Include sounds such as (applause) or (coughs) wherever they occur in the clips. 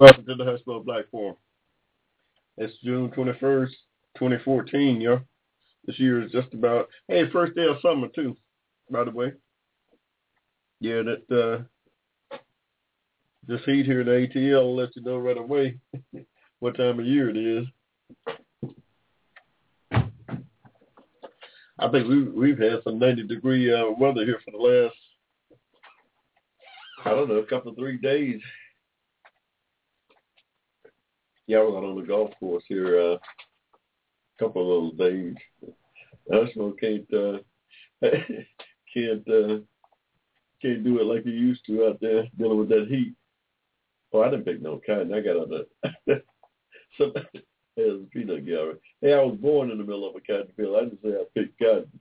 Welcome to the Hushmo Black Forum. It's June 21st, 2014, yo. This year is just about, hey, first day of summer, too, by the way. Yeah, that, uh, this heat here at ATL will let you know right away (laughs) what time of year it is. I think we, we've had some 90 degree uh, weather here for the last, I don't know, a couple of three days. Yeah, I was out on the golf course here uh, a couple of those days. Hushmo can't uh, (laughs) can't uh, can't do it like he used to out there dealing with that heat. Oh, I didn't pick no cotton. I got out of there's a peanut gallery. Hey, I was born in the middle of a cotton field. I didn't say I picked cotton.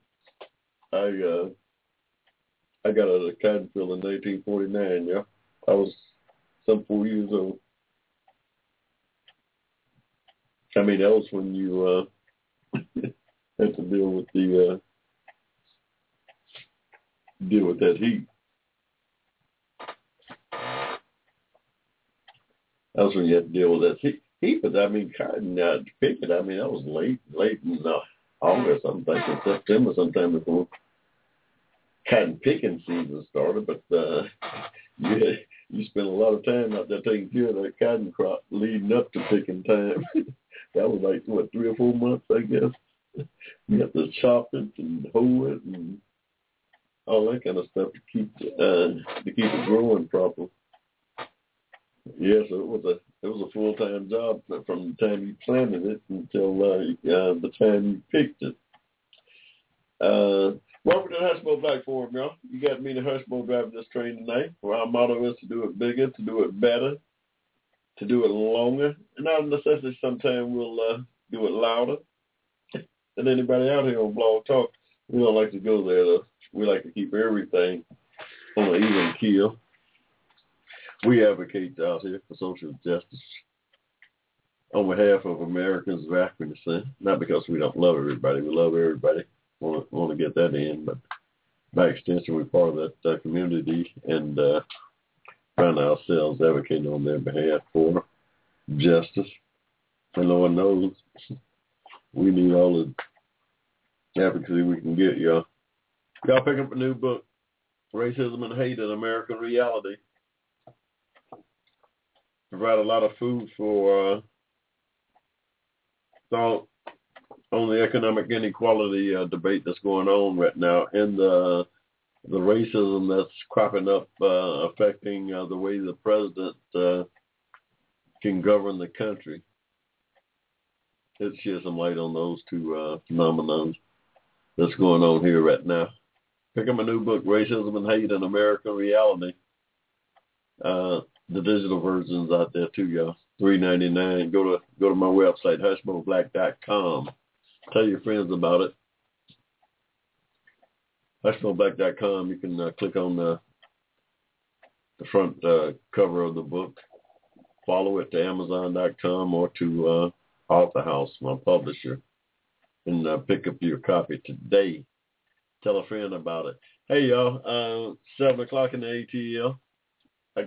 I uh I got out of the cotton field in 1949. Yeah, I was some four years old. I mean, that was when you uh, (laughs) had to deal with the uh, deal with that heat. That was when you had to deal with that heat. heat but I mean, cotton, uh, pick. I mean, that was late, late in uh, August. I'm thinking September, sometime before cotton picking season started. But uh, (laughs) you had, you spent a lot of time out there taking care of that cotton crop leading up to picking time. (laughs) that was like what three or four months, I guess. (laughs) You have to chop it and hoe it and all that kind of stuff to keep uh, to keep it growing properly. Yeah, so it was a it was a full time job from the time you planted it until uh, uh, the time you picked it. Uh, welcome to the Hushmo Black Forum, y'all. You got me, the Hushmo, driving this train tonight. Where our motto is to do it bigger, to do it better, to do it longer, and out of necessity, sometimes we'll uh, do it louder. And anybody out here on Blog Talk, we don't like to go there. Though. We like to keep everything on an even keel. We advocate out here for social justice on behalf of Americans of African descent. Not because we don't love everybody. We love everybody. Want to, want to get that in, but by extension, we're part of that uh, community and uh, find ourselves advocating on their behalf for justice. And Lord knows we need all the advocacy we can get, y'all. Y'all pick up a new book, Racism and Hate in American Reality. Provide a lot of food for uh, thought on the economic inequality uh, debate that's going on right now and the the racism that's cropping up uh, affecting uh, the way the president uh, can govern the country. It sheds some light on those two uh, phenomenons that's going on here right now. Pick up my new book, Racism and Hate in American Reality. Uh, the digital version's out there too, y'all. Three ninety nine. Go to go to my website, hushmoblack.com. Tell your friends about it. HushmoBlack.com. You can uh, click on the the front uh, cover of the book. Follow it to Amazon.com or to uh, Author House, my publisher, and uh, pick up your copy today. Tell a friend about it. Hey y'all, uh, seven o'clock in the ATL. I,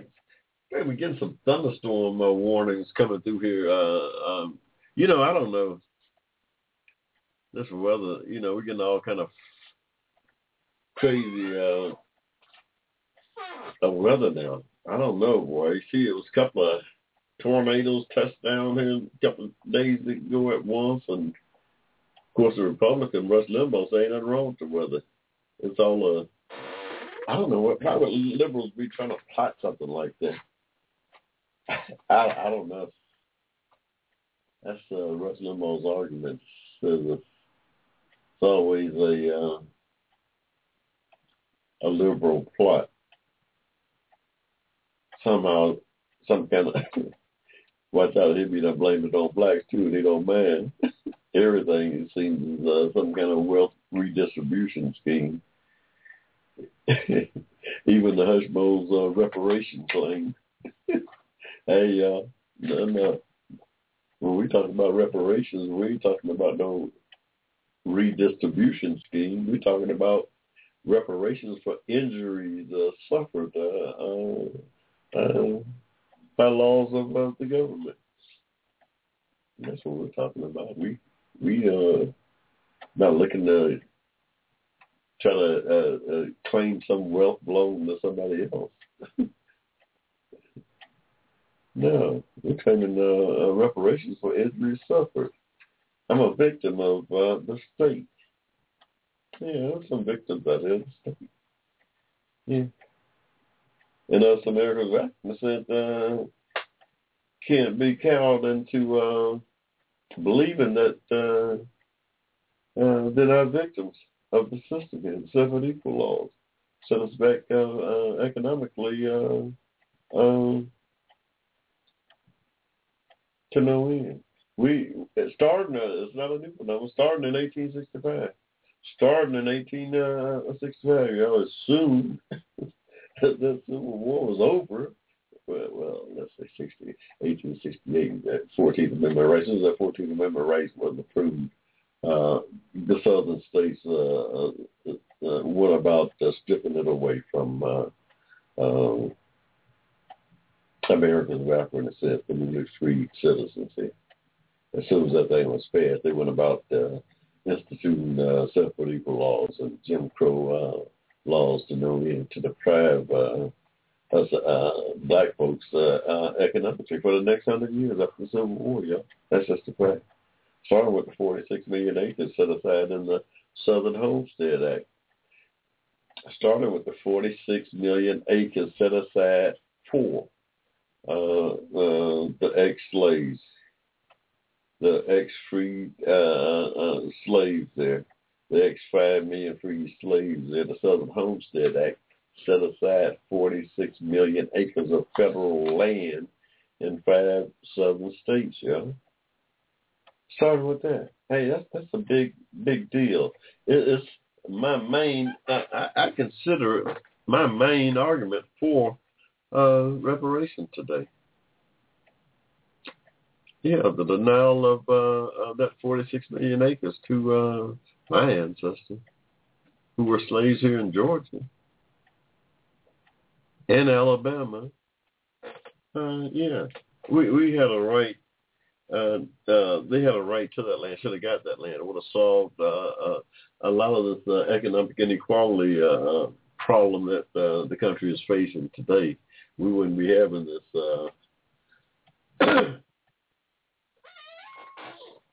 hey, we're getting some thunderstorm uh, warnings coming through here. Uh, um, you know, I don't know. This weather, you know, we're getting all kind of crazy uh, weather now. I don't know, boy. See, it was a couple of tornadoes touched down here a couple of days ago at once, and of course the Republican Rush Limbaugh say ain't nothing wrong with the weather. It's all uh, I don't know what. How would liberals be trying to plot something like that? (laughs) I I don't know. That's uh, Rush Limbaugh's argument. Says it's always a uh, a liberal plot. somehow some kind of (laughs) watch out be done blaming it on blacks too they don't mind. (laughs) Everything it seems uh, some kind of wealth redistribution scheme. (laughs) Even the Hushmo's uh, reparation claim. hey, uh, no, no. When we talk about reparations, we ain't talking about no redistribution scheme. We're talking about reparations for injuries uh, suffered uh, uh, by laws of uh, the government. And that's what we're talking about. We we uh not looking to try to uh, uh, claim some wealth blown to somebody else. (laughs) no, we're claiming reparations for injuries suffered. I'm a victim of the state. Yeah, some victims out there. Yeah. And us Americans accent uh, can't be cowed into uh, believing that uh, uh, that our victims of the system and seven equal laws set us back uh, uh, economically uh, uh, to no end. We it started. Uh, it's not a new phenomenon. Starting in 1865 starting in 1865, y'all assumed (laughs) that the Civil War was over. Well, well let's say 60, 1868, that 14th Amendment rights. As that 14th Amendment rights was approved, uh, the southern states uh, uh, uh, went about uh, stripping it away from uh, um, Americans of African descent, the newly freed citizens. As soon as that thing was passed, they went about uh, instituting uh, separate equal laws and Jim Crow uh, laws to know to deprive uh, us uh, black folks uh, uh, economically for the next hundred years after the Civil War. Yeah, that's just a fact. Starting with the 46 million acres set aside in the Southern Homestead Act. Starting with the 46 million acres set aside for uh, uh, the ex-slaves the ex-free uh, uh, slaves there, the ex-five million free slaves there. The Southern Homestead Act set aside 46 million acres of federal land in five southern states, yeah. Starting with that. Hey, that's that's a big big deal. It, it's my main. I, I, I consider it my main argument for uh, reparation today. Yeah, the denial of, uh, of that 46 million acres to uh, my ancestors who were slaves here in Georgia and Alabama. Uh, yeah, we we had a right. Uh, uh, they had a right to that land. Should have got that land. It would have solved uh, uh, a lot of this uh, economic inequality uh, uh problem that uh, the country is facing today. We wouldn't be having this. Uh,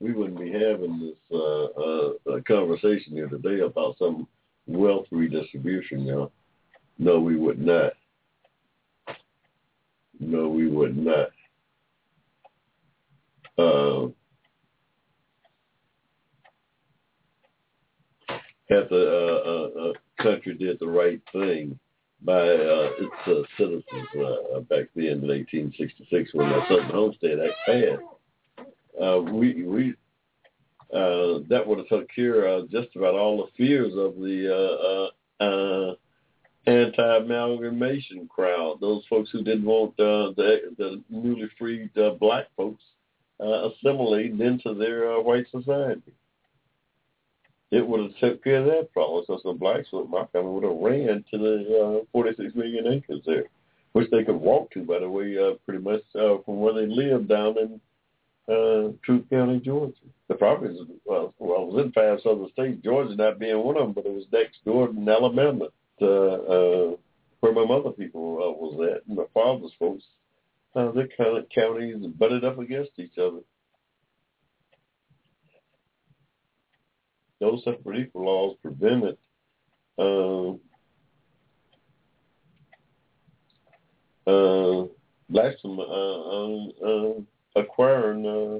we wouldn't be having this uh, uh, conversation here today about some wealth redistribution. You know? No, we would not. No, we would not. Uh, had the uh, uh, uh, country did the right thing by uh, its uh, citizens uh, back then in 1866 when the Southern Homestead Act passed uh, we we uh, that would have took care of just about all the fears of the uh, uh, uh, anti-amalgamation crowd. Those folks who didn't want uh, the the newly freed uh, black folks assimilated into their white society. It would have took care of that problem. So some blacks would, my family would have ran to the uh, 46 million acres there, which they could walk to, by the way, pretty much from where they lived down in uh, Troup County, Georgia. The property is, well, well, was in five southern states, Georgia not being one of them, but it was next door in Alabama to uh, where my mother people uh, was at, and my father's folks. Uh, their kind of counties butted up against each other. Those separate equal laws prevented uh, uh, blacks from uh, uh, uh, acquiring uh,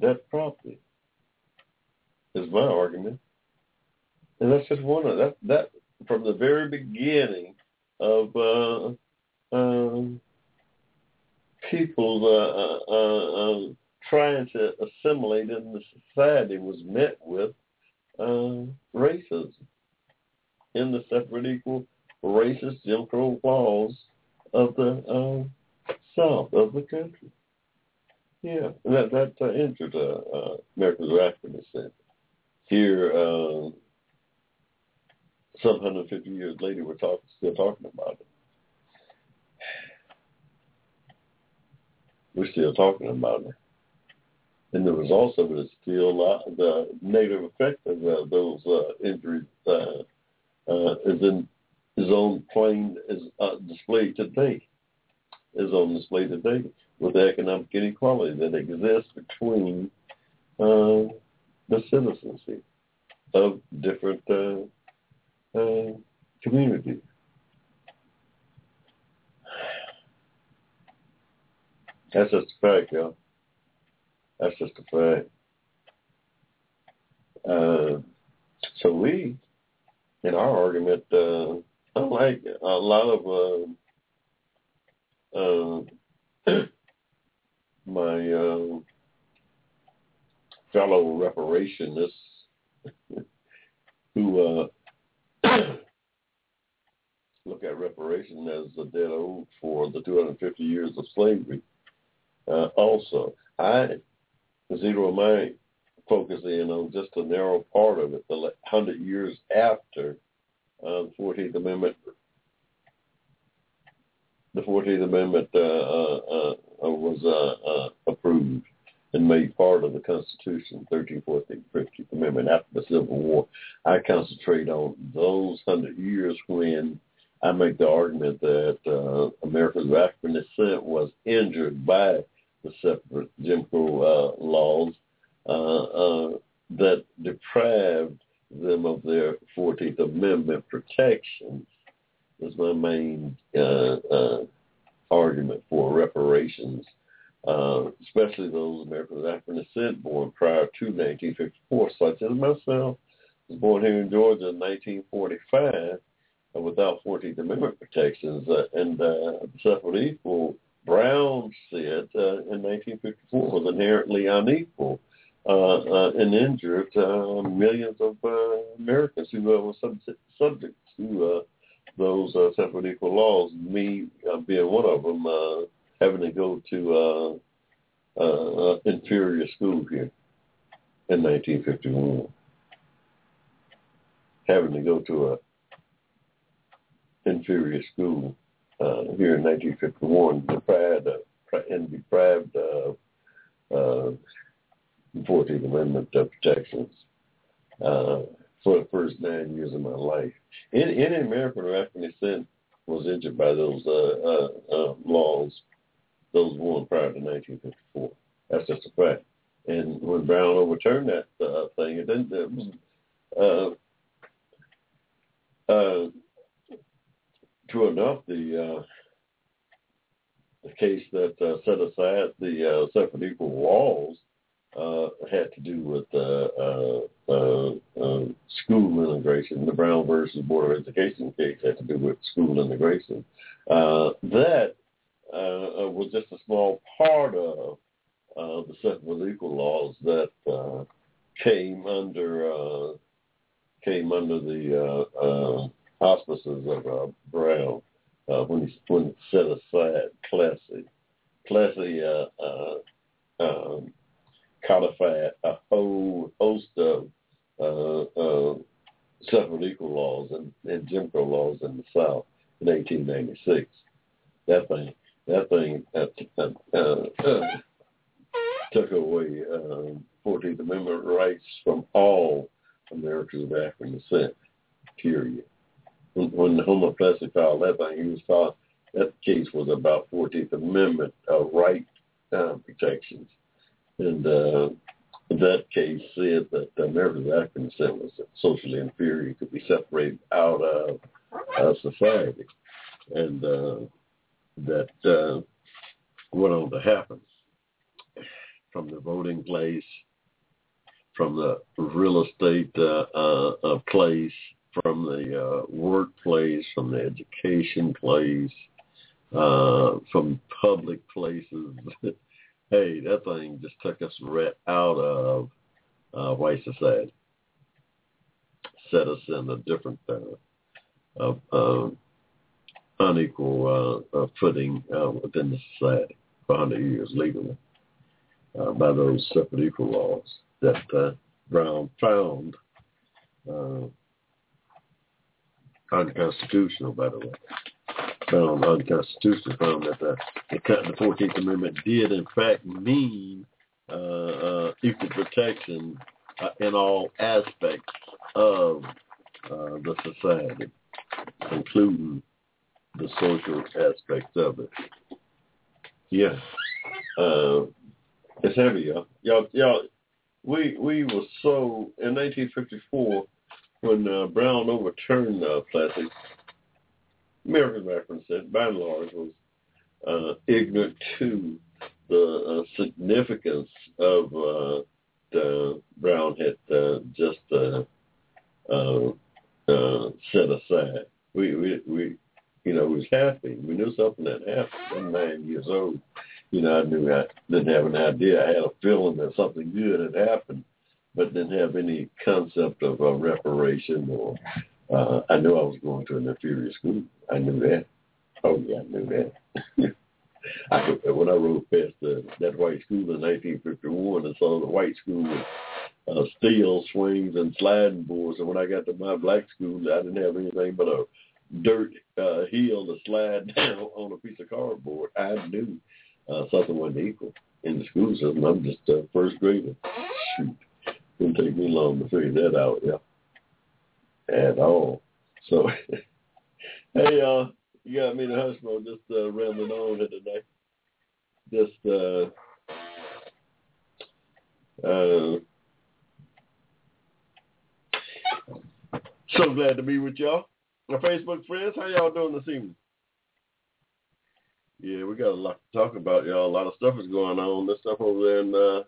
that property. Is my argument, and that's just one of that. That from the very beginning of uh, um, people uh, uh, uh, trying to assimilate in the society was met with uh, racism in the separate equal racist Jim Crow laws of the uh, South of the country. Yeah, that that uh, injured uh, uh, Americans of African. Here, uh, some 150 years later, we're talking, still talking about it. We're still talking about it. And the results of it is still uh, the negative effect of uh, those uh, injuries uh, uh, is in is on plain is uh, displayed today. Is on display today with the economic inequality that exists between uh, the citizens of different uh, uh, communities. That's just a fact, y'all. That's just a fact. Uh, so we, in our argument, uh, unlike a lot of uh, uh, (clears throat) my uh, fellow reparationists (laughs) who uh, (coughs) look at reparation as a debt owed for the 250 years of slavery. Uh, also, I zero my focus in on just a narrow part of it, the hundred years after uh, the Fourteenth Amendment. The Fourteenth Amendment uh, uh, uh was uh, uh, approved and made part of the Constitution, 13th, 14th, 15th Amendment after the Civil War. I concentrate on those hundred years when I make the argument that uh, Americans of African descent was injured by the separate Jim Crow uh, laws uh, uh, that deprived them of their 14th Amendment protections is my main uh, uh, argument for reparations, uh, especially those Americans of African descent born prior to 1954, such as myself. was born here in Georgia in 1945 uh, without 14th Amendment protections, uh, and uh, separate equal Brown said uh, in 1954 was inherently unequal uh, uh, and injured uh, millions of uh, Americans who were subject, subject to those uh, separate equal laws. Me uh, being one of them, uh, having to go to uh, uh, inferior school here in 1951, having to go to a inferior school uh, here in 1951, deprived and deprived of uh, 14th Amendment uh, protections uh, for the first nine years of my life. Any, any American or African descent was injured by those uh, uh, uh, laws, those born prior to 1954. That's just a fact. And when Brown overturned that uh, thing, it didn't. It was, uh, uh, true enough, the uh, the case that uh, set aside the uh, separate equal laws uh, had to do with uh, uh, uh, school integration. The Brown versus Board of Education case had to do with school integration. Uh, that uh, was just a small part of the separate equal laws that came under came under the auspices of Brown when he when he set aside uh, uh, um, codified a whole host of uh, uh, separate equal laws and, and Jim Crow laws in the South in 1896. That thing, that thing uh, uh, uh, took away uh, 14th Amendment rights from all Americans of African descent. Period. When, when Homer Plessy filed that thing, he was taught that case was about 14th Amendment uh, right uh, protections and uh, that case said that Americans of African descent was socially inferior, could be separated out of uh, society, and uh, that uh, went on to happen from the voting place, from the real estate uh, uh, place, from the uh, workplace, from the education place, uh, from public places. Hey, that thing just took us right out of uh, white society, set us in a different uh, uh, uh, unequal footing uh, within the society for 100 years legally uh, by those separate equal laws that uh, Brown found unconstitutional, by the way. Found unconstitutional, found that the, the, the 14th Amendment did, in fact, mean uh, uh, equal protection uh, in all aspects of uh, the society, including the social aspects of it. Yeah. Uh, it's heavy, y'all. Y'all, y'all, we we were so in 1954 when uh, Brown overturned uh, Plessy. American reference that by and large was uh, ignorant to the uh, significance of uh, the Brown had uh, just uh, uh, uh, set aside. We we we you know was happy. We knew something had happened. I'm nine years old you know, I knew I didn't have an idea. I had a feeling that something good had happened, but didn't have any concept of uh, reparation or uh, I knew I was going to an inferior school. I knew that. Oh yeah, I knew that. (laughs) I could, when I rode past the, that white school in 1951 and saw the white school with uh, steel swings and sliding boards, and when I got to my black school, I didn't have anything but a dirt uh, hill to slide (laughs) down on a piece of cardboard. I knew uh, something wasn't equal in the school system. I'm just a first grader. Shoot, didn't take me long to figure that out. Yeah, at all. So, (laughs) hey, uh, you got me to Hushmo. Just uh, rambling on here today. Just uh, uh, so glad to be with y'all. My Facebook friends, how y'all doing this evening? Yeah, we got a lot to talk about, y'all. A lot of stuff is going on. This stuff over there in uh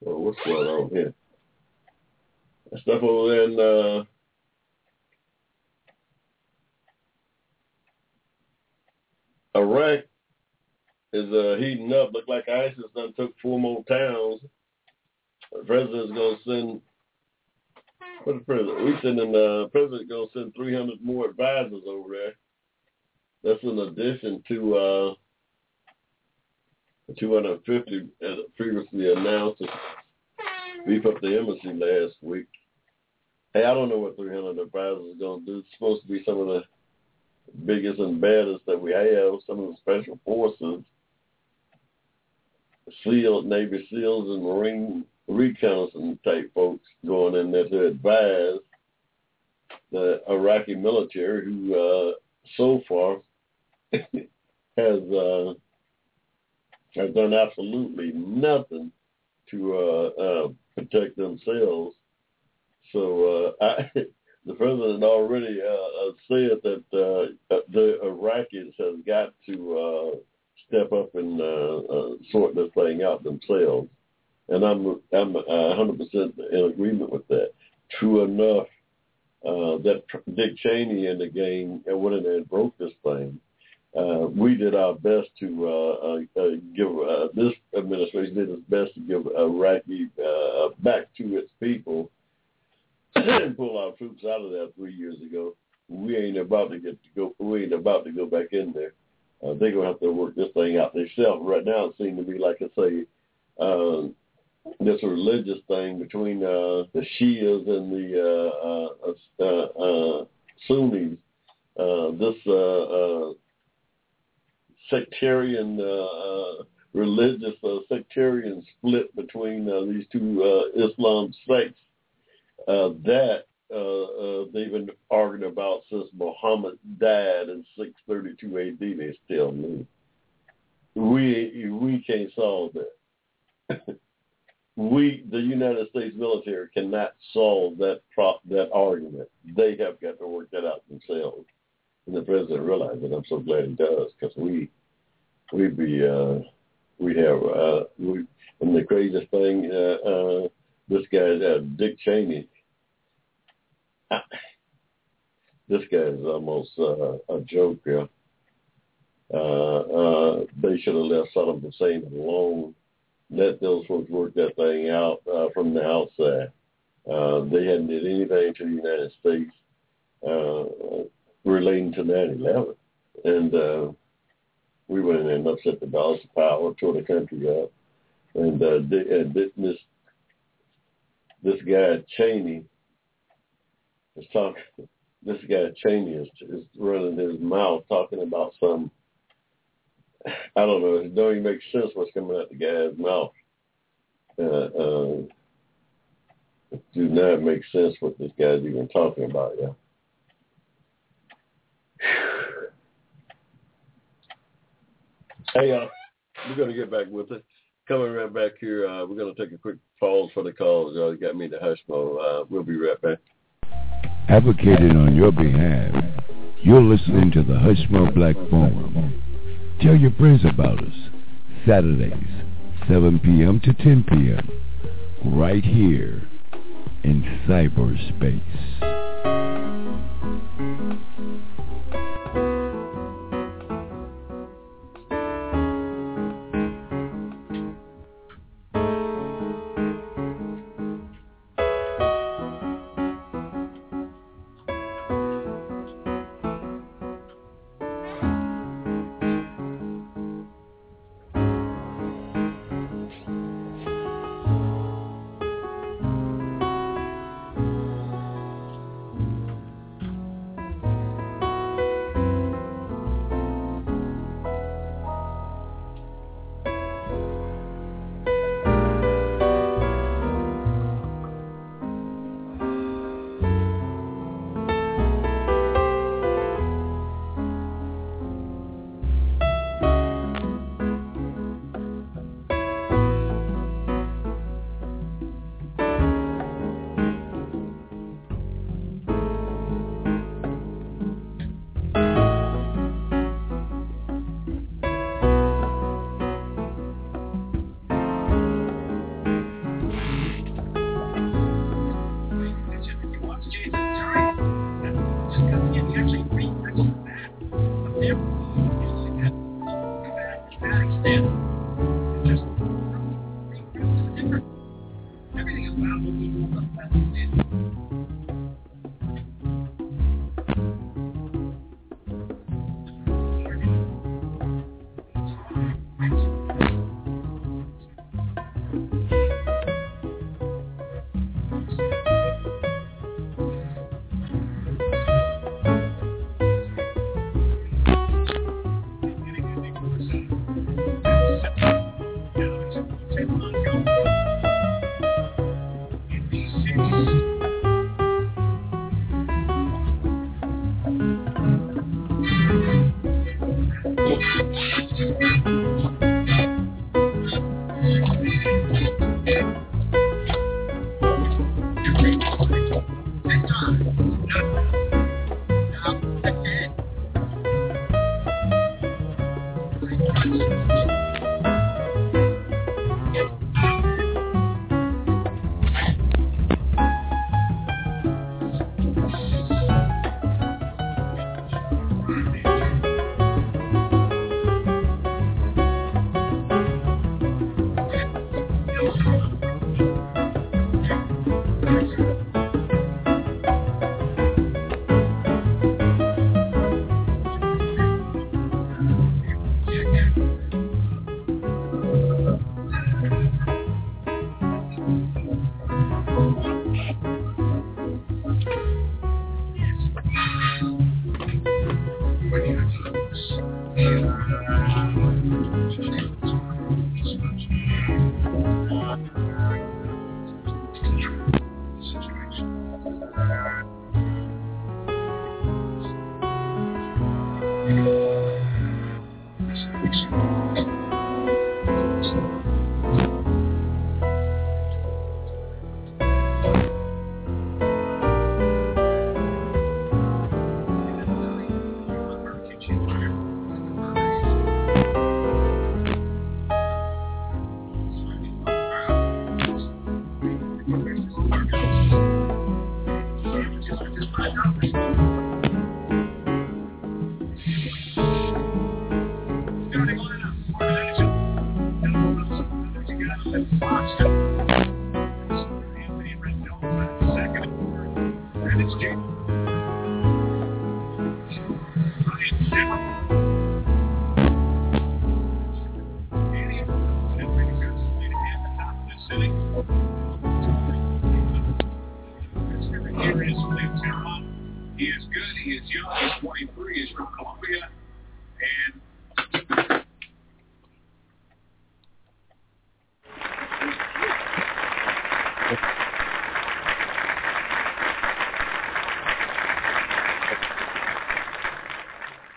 well, what's going on here? That stuff over there in uh Iraq is uh heating up. Look like ISIS done took four more towns. The president's gonna send what the president? We sending the uh, president gonna send three hundred more advisors over there that's in addition to uh, 250 as previously announced beef up the embassy last week. Hey, I don't know what 300 advisors is going to do. It's supposed to be some of the biggest and baddest that we have, some of the special forces, SEAL, Navy SEALs and Marine reconnaissance type folks going in there to advise the Iraqi military who uh, so far (laughs) has uh, has done absolutely nothing to uh, uh, protect themselves. So uh, I, (laughs) the president already uh, uh said that uh, uh, the Iraqis has got to uh, step up and uh, uh, sort this thing out themselves, and I'm I'm uh, 100% in agreement with that. True enough, uh, that Dick Cheney in the game went in there and broke this thing. Uh, we did our best to uh, uh, uh, give uh, this administration did its best to give Iraqi uh, back to its people (coughs) pull our troops out of there three years ago. We ain't about to get to go. We ain't about to go back in there. Uh, they're gonna have to work this thing out themselves. Right now, it seems to be like I say, uh, this religious thing between uh, the Shias and the uh, uh, uh, uh, Sunnis. Uh, this uh, uh, sectarian, uh, uh, religious uh, sectarian split between uh, these two uh, Islam sects uh, that uh, uh, they've been arguing about since Muhammad died in 632 AD. They still knew. We we can't solve that. (laughs) we, the United States military, cannot solve that pro- that argument. They have got to work that out themselves. And the president realized it. I'm so glad he does because we we'd be uh we have uh we and the craziest thing uh uh this guy uh, Dick Cheney this guy is almost uh, a joke yeah Uh, uh, they should have left Saddam Hussein alone. Let those folks work that thing out uh, from the outside. Uh, they hadn't did anything to the United States uh, relating to 9/11, and uh, we went in and upset the balance of power, tore the country up, and, uh, and this this guy Cheney is talking. This guy Cheney is, is running his mouth talking about some. I don't know. It don't even make sense what's coming out the guy's mouth. Uh, uh, it do not make sense what this guy's even talking about. Yeah. Hey, uh, we're to get back with it. Coming right back here, uh, we're going to take a quick pause for the calls. Uh, got me the hush mode. Uh, we'll be right back. Advocating on your behalf, you're listening to the Hushmo Black Forum. Tell your friends about us. Saturdays, 7 p.m. to 10 p.m. Right here in cyberspace.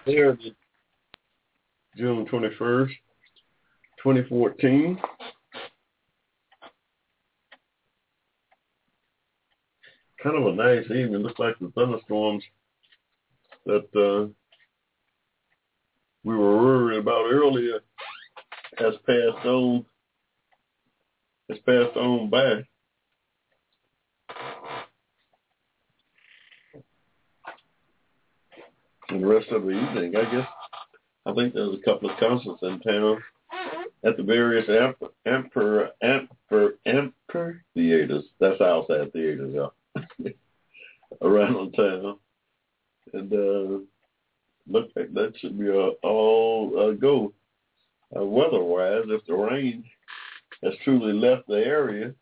Is. June 21st, 2014. Kind of a nice evening. Looks like the thunderstorms that uh, we were worried about earlier has passed on has passed on by. And the rest of the evening, I guess. I think there's a couple of concerts in town at the various Emperor Emperor Emperor Emperor theaters. That's outside theaters, yeah. (laughs) Around town. And uh look like that should be a all uh, go. Uh, weather wise, if the rain has truly left the area,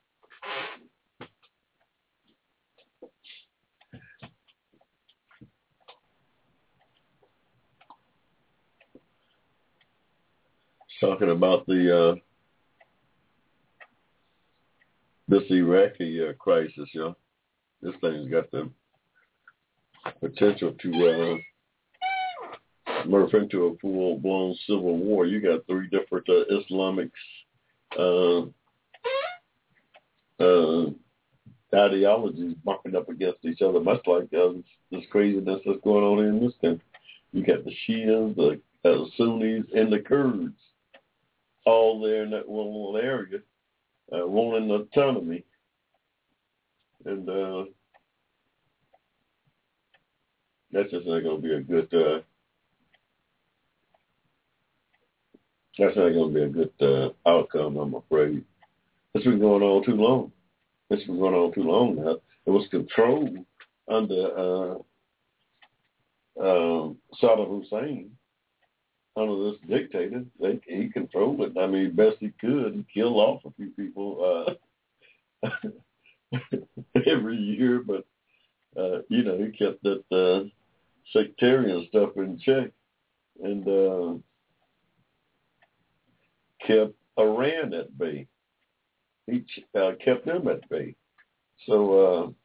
talking about the uh, this Iraqi uh, crisis, you know, this thing's got the potential to uh, morph into a full-blown civil war. You got three different uh, Islamic uh, uh, ideologies bumping up against each other, much like uh, this craziness that's going on in this country. You got the Shias, the uh, Sunnis, and the Kurds all there in that one little area, uh, wanting autonomy. And uh, that's just not going to be a good. Uh, that's not going to be a good uh, outcome, I'm afraid. It's been going on too long. It's been going on too long now. It was controlled under uh, uh, Saddam Hussein under this dictator. They, he controlled it. I mean, best he could. He killed off a few people uh, (laughs) every year, but uh, you know, he kept that uh, sectarian stuff in check and uh, kept Iran at bay. He uh, kept them at bay. So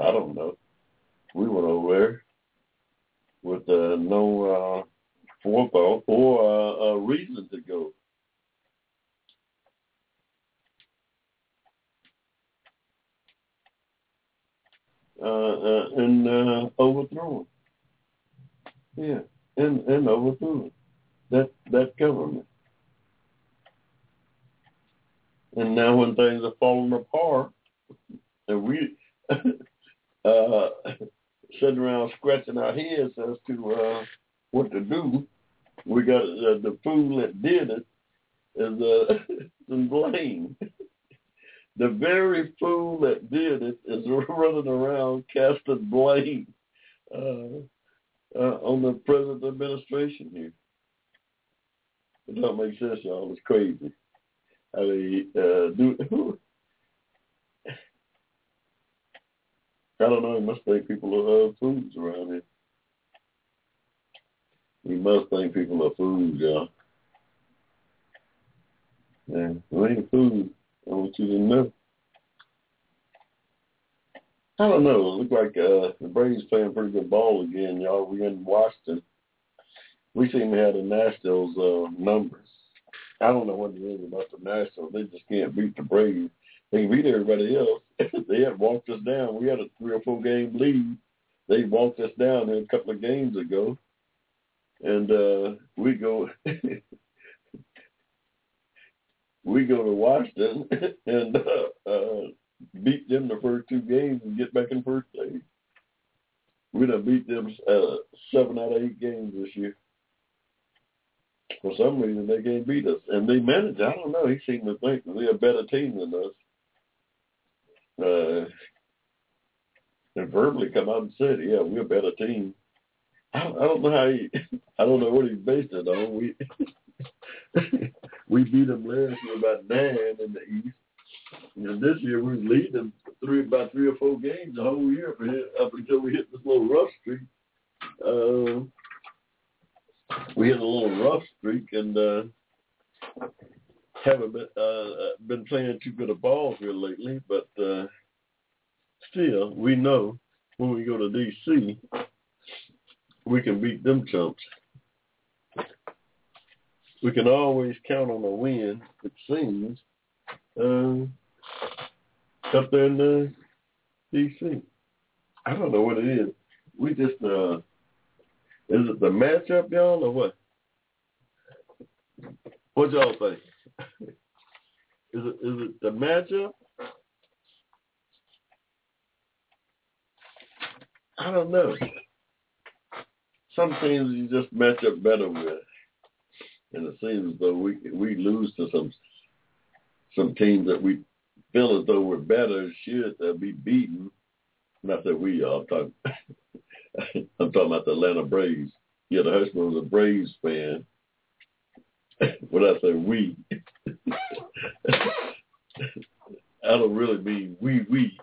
uh, I don't know. We went over there with uh, no. Uh, or a reason to go. Uh, uh, and uh, overthrown. Yeah, and and overthrown that that government. And now when things are falling apart, and we (laughs) uh, (laughs) sitting around scratching our heads as to uh, what to do, we got uh, the fool that did it is uh, (laughs) blame. the very fool that did it is (laughs) running around casting blame uh, uh, on the present administration here. It don't make sense, y'all. It's crazy. I mean, uh, do I don't know. I must think people are uh, fools around here. You must think people are fools, y'all. Yeah, we ain't fools. I want you to know. I don't know. It looked like uh, the Braves playing pretty good ball again, y'all. We in Washington. We seem to have the Nationals uh, numbers. I don't know what it is about the Nationals. They just can't beat the Braves. They can beat everybody else. (laughs) they had walked us down. We had a three or four game lead. They walked us down a couple of games ago and uh, we go (laughs) we go to Washington (laughs) and uh, uh, beat them the first two games and get back in first place. We done beat them uh, seven out of eight games this year. for some reason they can't beat us. And they manage, I don't know, he seemed to think that they're a better team than us. Uh, and verbally come out and said, yeah, we're a better team. I don't, I don't know how he, (laughs) I don't know what he based it on. We (laughs) we beat them last year about nine in the East. And this year we are them three about three or four games the whole year for up until we hit this little rough streak. Uh, we hit a little rough streak and uh, haven't been uh, been playing too good of ball here lately. But uh, still, we know when we go to DC, we can beat them chumps. We can always count on a win. It seems. Uh, up there in uh, D.C. I don't know what it is. We just, uh, is it the matchup, y'all, or what? What y'all think? is it is it the matchup? I don't know. Some teams you just match up better with, and it seems as though we we lose to some some teams that we feel as though we're better should uh, be beaten. Not that we are. I'm talking, (laughs) I'm talking about the Atlanta Braves. Yeah, the husband was a Braves fan. (laughs) when I say we, (laughs) I don't really mean we we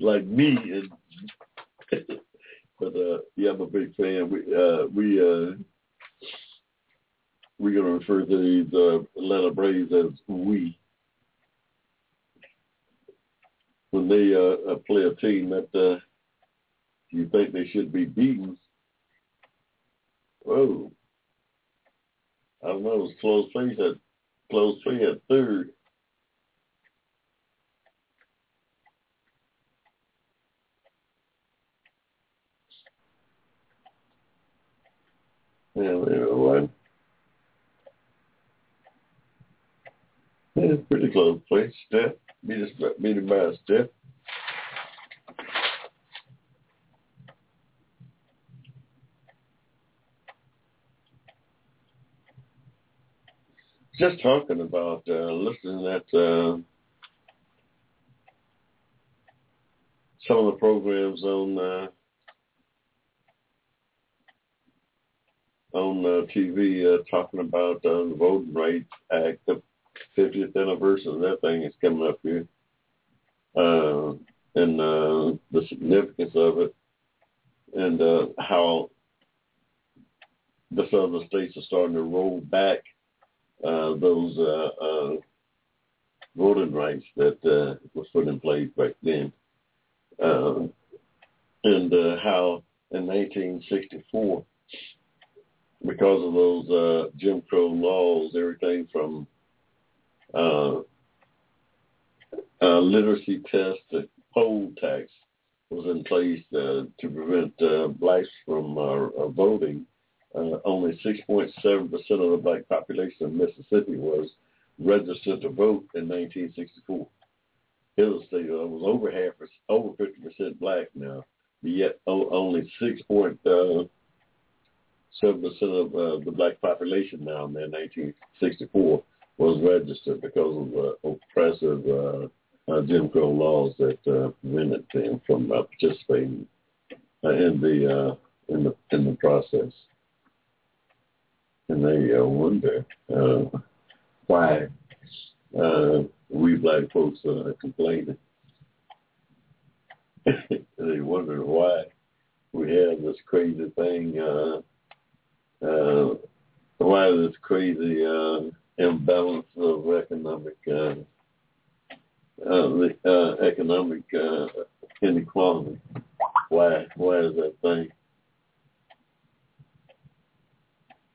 like me and but uh yeah I'm a big fan. We uh we uh we're gonna refer to these uh Atlanta Braves as we. when they uh, uh, play a team that uh, you think they should be beaten. Whoa. I don't know. It was close play at close play at third. Yeah. Yeah, it's pretty close play. Step beat us beat him by a step. Just talking about uh, listening at uh, some of the programs on uh, on uh, TV uh, talking about uh, the Voting Rights Act, the 50th anniversary of that thing is coming up here, uh, and uh, the significance of it, and uh, how the southern states are starting to roll back uh, those uh, uh, voting rights that uh, was put in place back then, uh, and uh, how in 1964 because of those uh, Jim Crow laws, everything from uh, uh, literacy tests the poll tax was in place uh, to prevent uh, blacks from uh, uh, voting. Uh, only 6.7% of the black population of Mississippi was registered to vote in 1964. Here's state that was over half, over 50% black now, but yet only 6.7% of uh, the black population now in 1964 was registered because of the oppressive uh, uh, Jim Crow laws that uh, prevented them from uh, participating uh, in the uh, in the in the process. And they uh, wonder uh, why uh, we black folks are complaining. (laughs) they wonder why we have this crazy thing. Uh, uh, why this crazy uh, imbalance of economic uh, uh, uh, economic uh, inequality. Why? Why is that thing?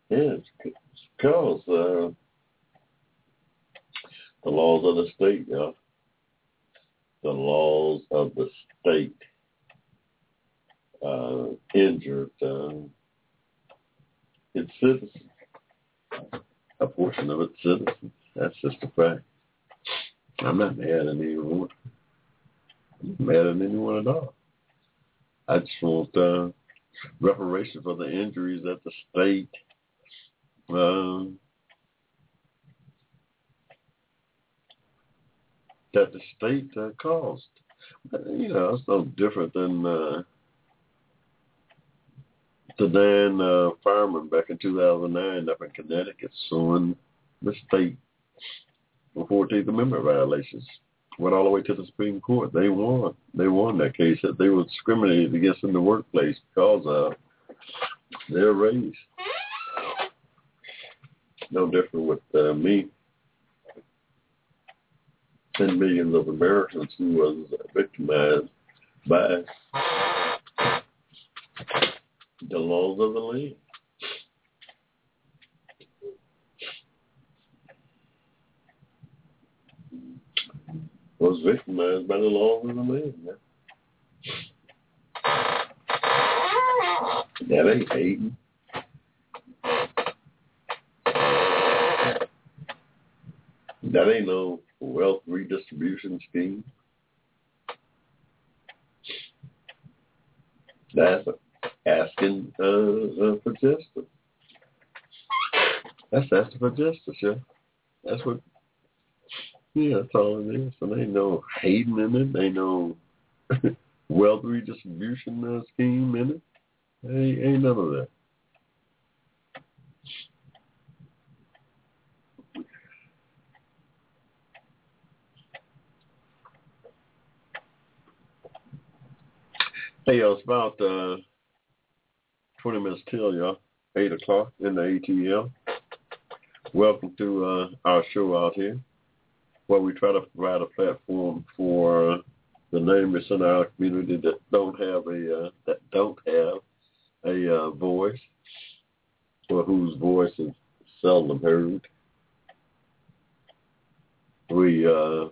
Yeah, it's because uh, the laws of the state, yeah. The laws of the state injured uh, its citizens a portion of its citizens. That's just a fact. I'm not mad at anyone. I'm not mad at anyone at all. I just want uh, reparation for the injuries that the state um, that the state uh, caused. You know, it's no different than uh, the Dan uh, fireman back in 2009 up in Connecticut suing the state for 14th Amendment violations. Went all the way to the Supreme Court. They won. They won that case that they were discriminated against in the workplace because of their race. No different with uh, me. Ten millions of Americans who was victimized by the laws of the land. Was victimized by the laws of the land. That ain't hating. That ain't no wealth redistribution scheme. That's asking uh, uh, for justice. That's asking for justice, yeah. That's what, yeah, that's all it is. And ain't no hating in it. Ain't no (laughs) wealth redistribution uh, scheme in it. Ain't, ain't none of that. Hey, it's about uh, 20 minutes till, y'all. 8 o'clock in the ATL. Welcome to uh, our show out here, where we try to provide a platform for the neighbors in our community that don't have a uh, that don't have a uh, voice, or whose voice is seldom heard. We uh,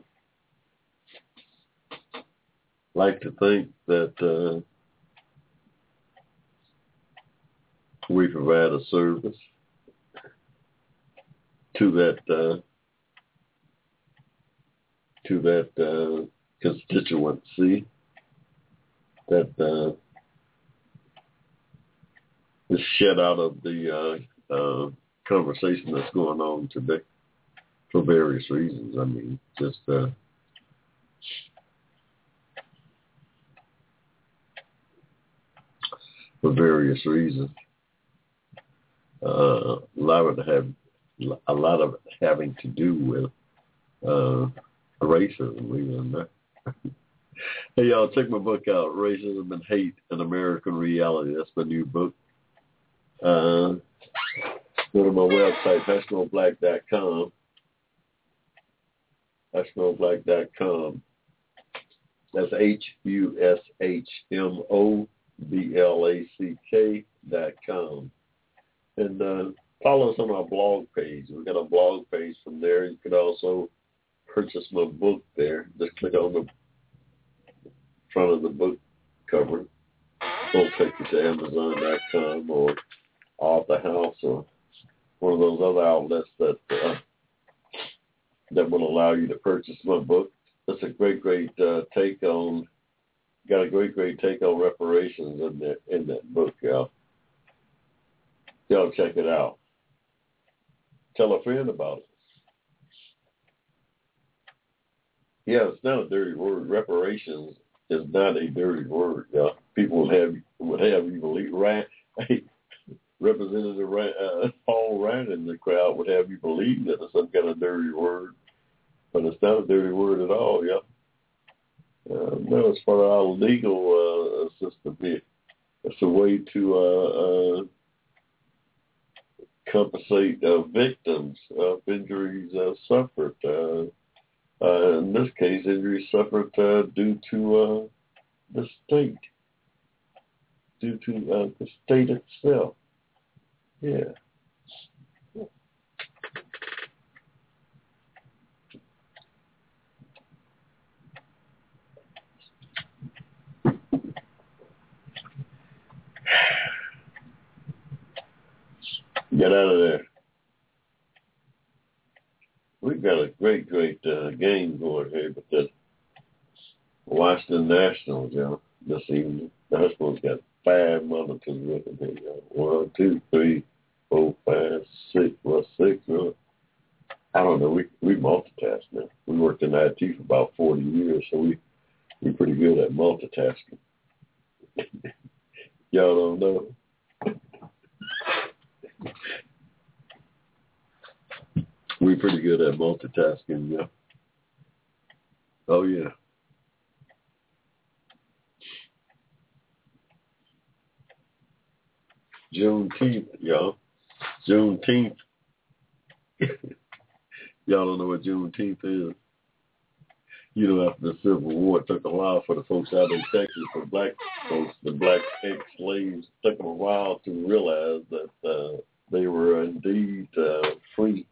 like to think that uh, we provide a service to that uh, to that uh, constituency that uh, is shed out of the uh, uh, conversation that's going on today for various reasons. I mean, just uh, for various reasons. Uh, a lot of have a lot of having to do with uh, racism. Even (laughs) hey, y'all, check my book out, "Racism and Hate: An American Reality." That's my new book. Uh, go to my website, hushmoblack.com. Hushmoblack.com. That's H U S H M O B L A C K dot com. And uh, follow us on our blog page. We've got a blog page from there. You can also purchase my book there. Just click on the front of the book cover. It'll take you to Amazon.com or Author House or one of those other outlets that uh, that will allow you to purchase my book. That's a great, great uh, take on. Got a great, great take on reparations in that in that book, y'all. Y'all check it out. Tell a friend about it. Yeah, it's not a dirty word. Reparations is not a dirty word. Y'all. People would have would have you believe right. (laughs) Representative uh, Paul Ryan in the crowd would have you believe that it's some kind of dirty word, but it's not a dirty word at all. Yeah. Uh, no, it's for our legal uh, system. It's a way to uh, uh, compensate uh, victims of injuries uh, suffered. Uh, uh, in this case, injuries suffered uh, due to uh, the state, due to uh, the state itself. Yeah. Get out of there. We've got a great, great uh, game going here with the Washington Nationals, you know, this evening. The Huskers got five monitors with them here. You. One, two, three, four, five, six, six. Really. I don't know. We we multitask now. We worked in IT for about forty years, so we we're pretty good at multitasking. (laughs) Y'all don't know. We're pretty good at multitasking, yeah. Oh yeah. Juneteenth, y'all. Juneteenth. (laughs) y'all don't know what Juneteenth is. You know, after the Civil War, it took a while for the folks out in Texas, for black folks, the black ex-slaves, took them a while to realize that uh, they were indeed uh, free.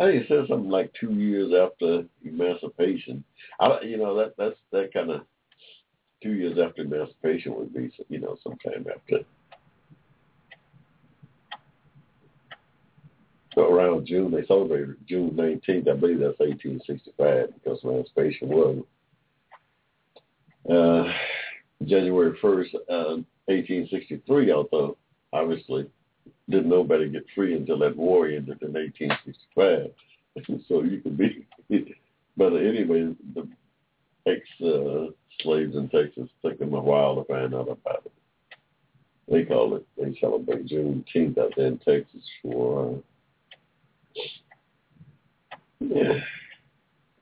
I think it said something like two years after emancipation. I, you know, that that's that kind of two years after emancipation would be, you know, sometime after around June, they celebrated June 19th. I believe that's 1865 because emancipation was uh, January 1st, uh, 1863. Although obviously didn't nobody get free until that war ended in 1865. (laughs) so you could be, (laughs) but anyway, the ex-slaves uh, in Texas took them a while to find out about it. They call it, they celebrate Juneteenth out there in Texas for uh, yeah,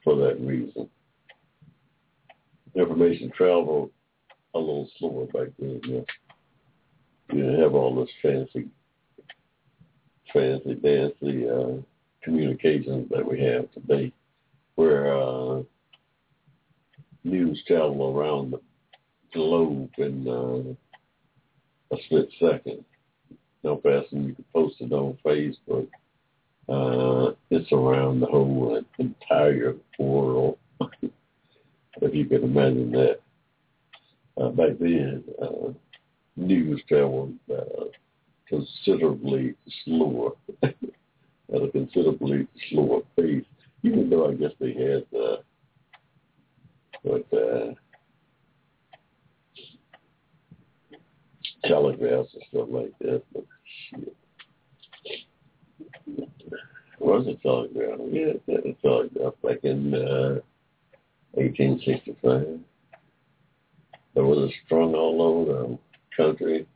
for that reason. Information traveled a little slower back then. Yeah. You didn't have all this fancy, fancy, fancy uh, communications that we have today, where uh, news travel around the globe in uh, a split second. No faster than you can post it on Facebook uh, it's around the whole entire world, (laughs) if you can imagine that. Uh, back then, uh, news traveled uh, considerably slower, (laughs) at a considerably slower pace, even though I guess they had uh, what uh, telegraphs and stuff like that. But shit was a telegraph. Yeah, it was a telegraph back in uh, 1865. There was a strung all over the country,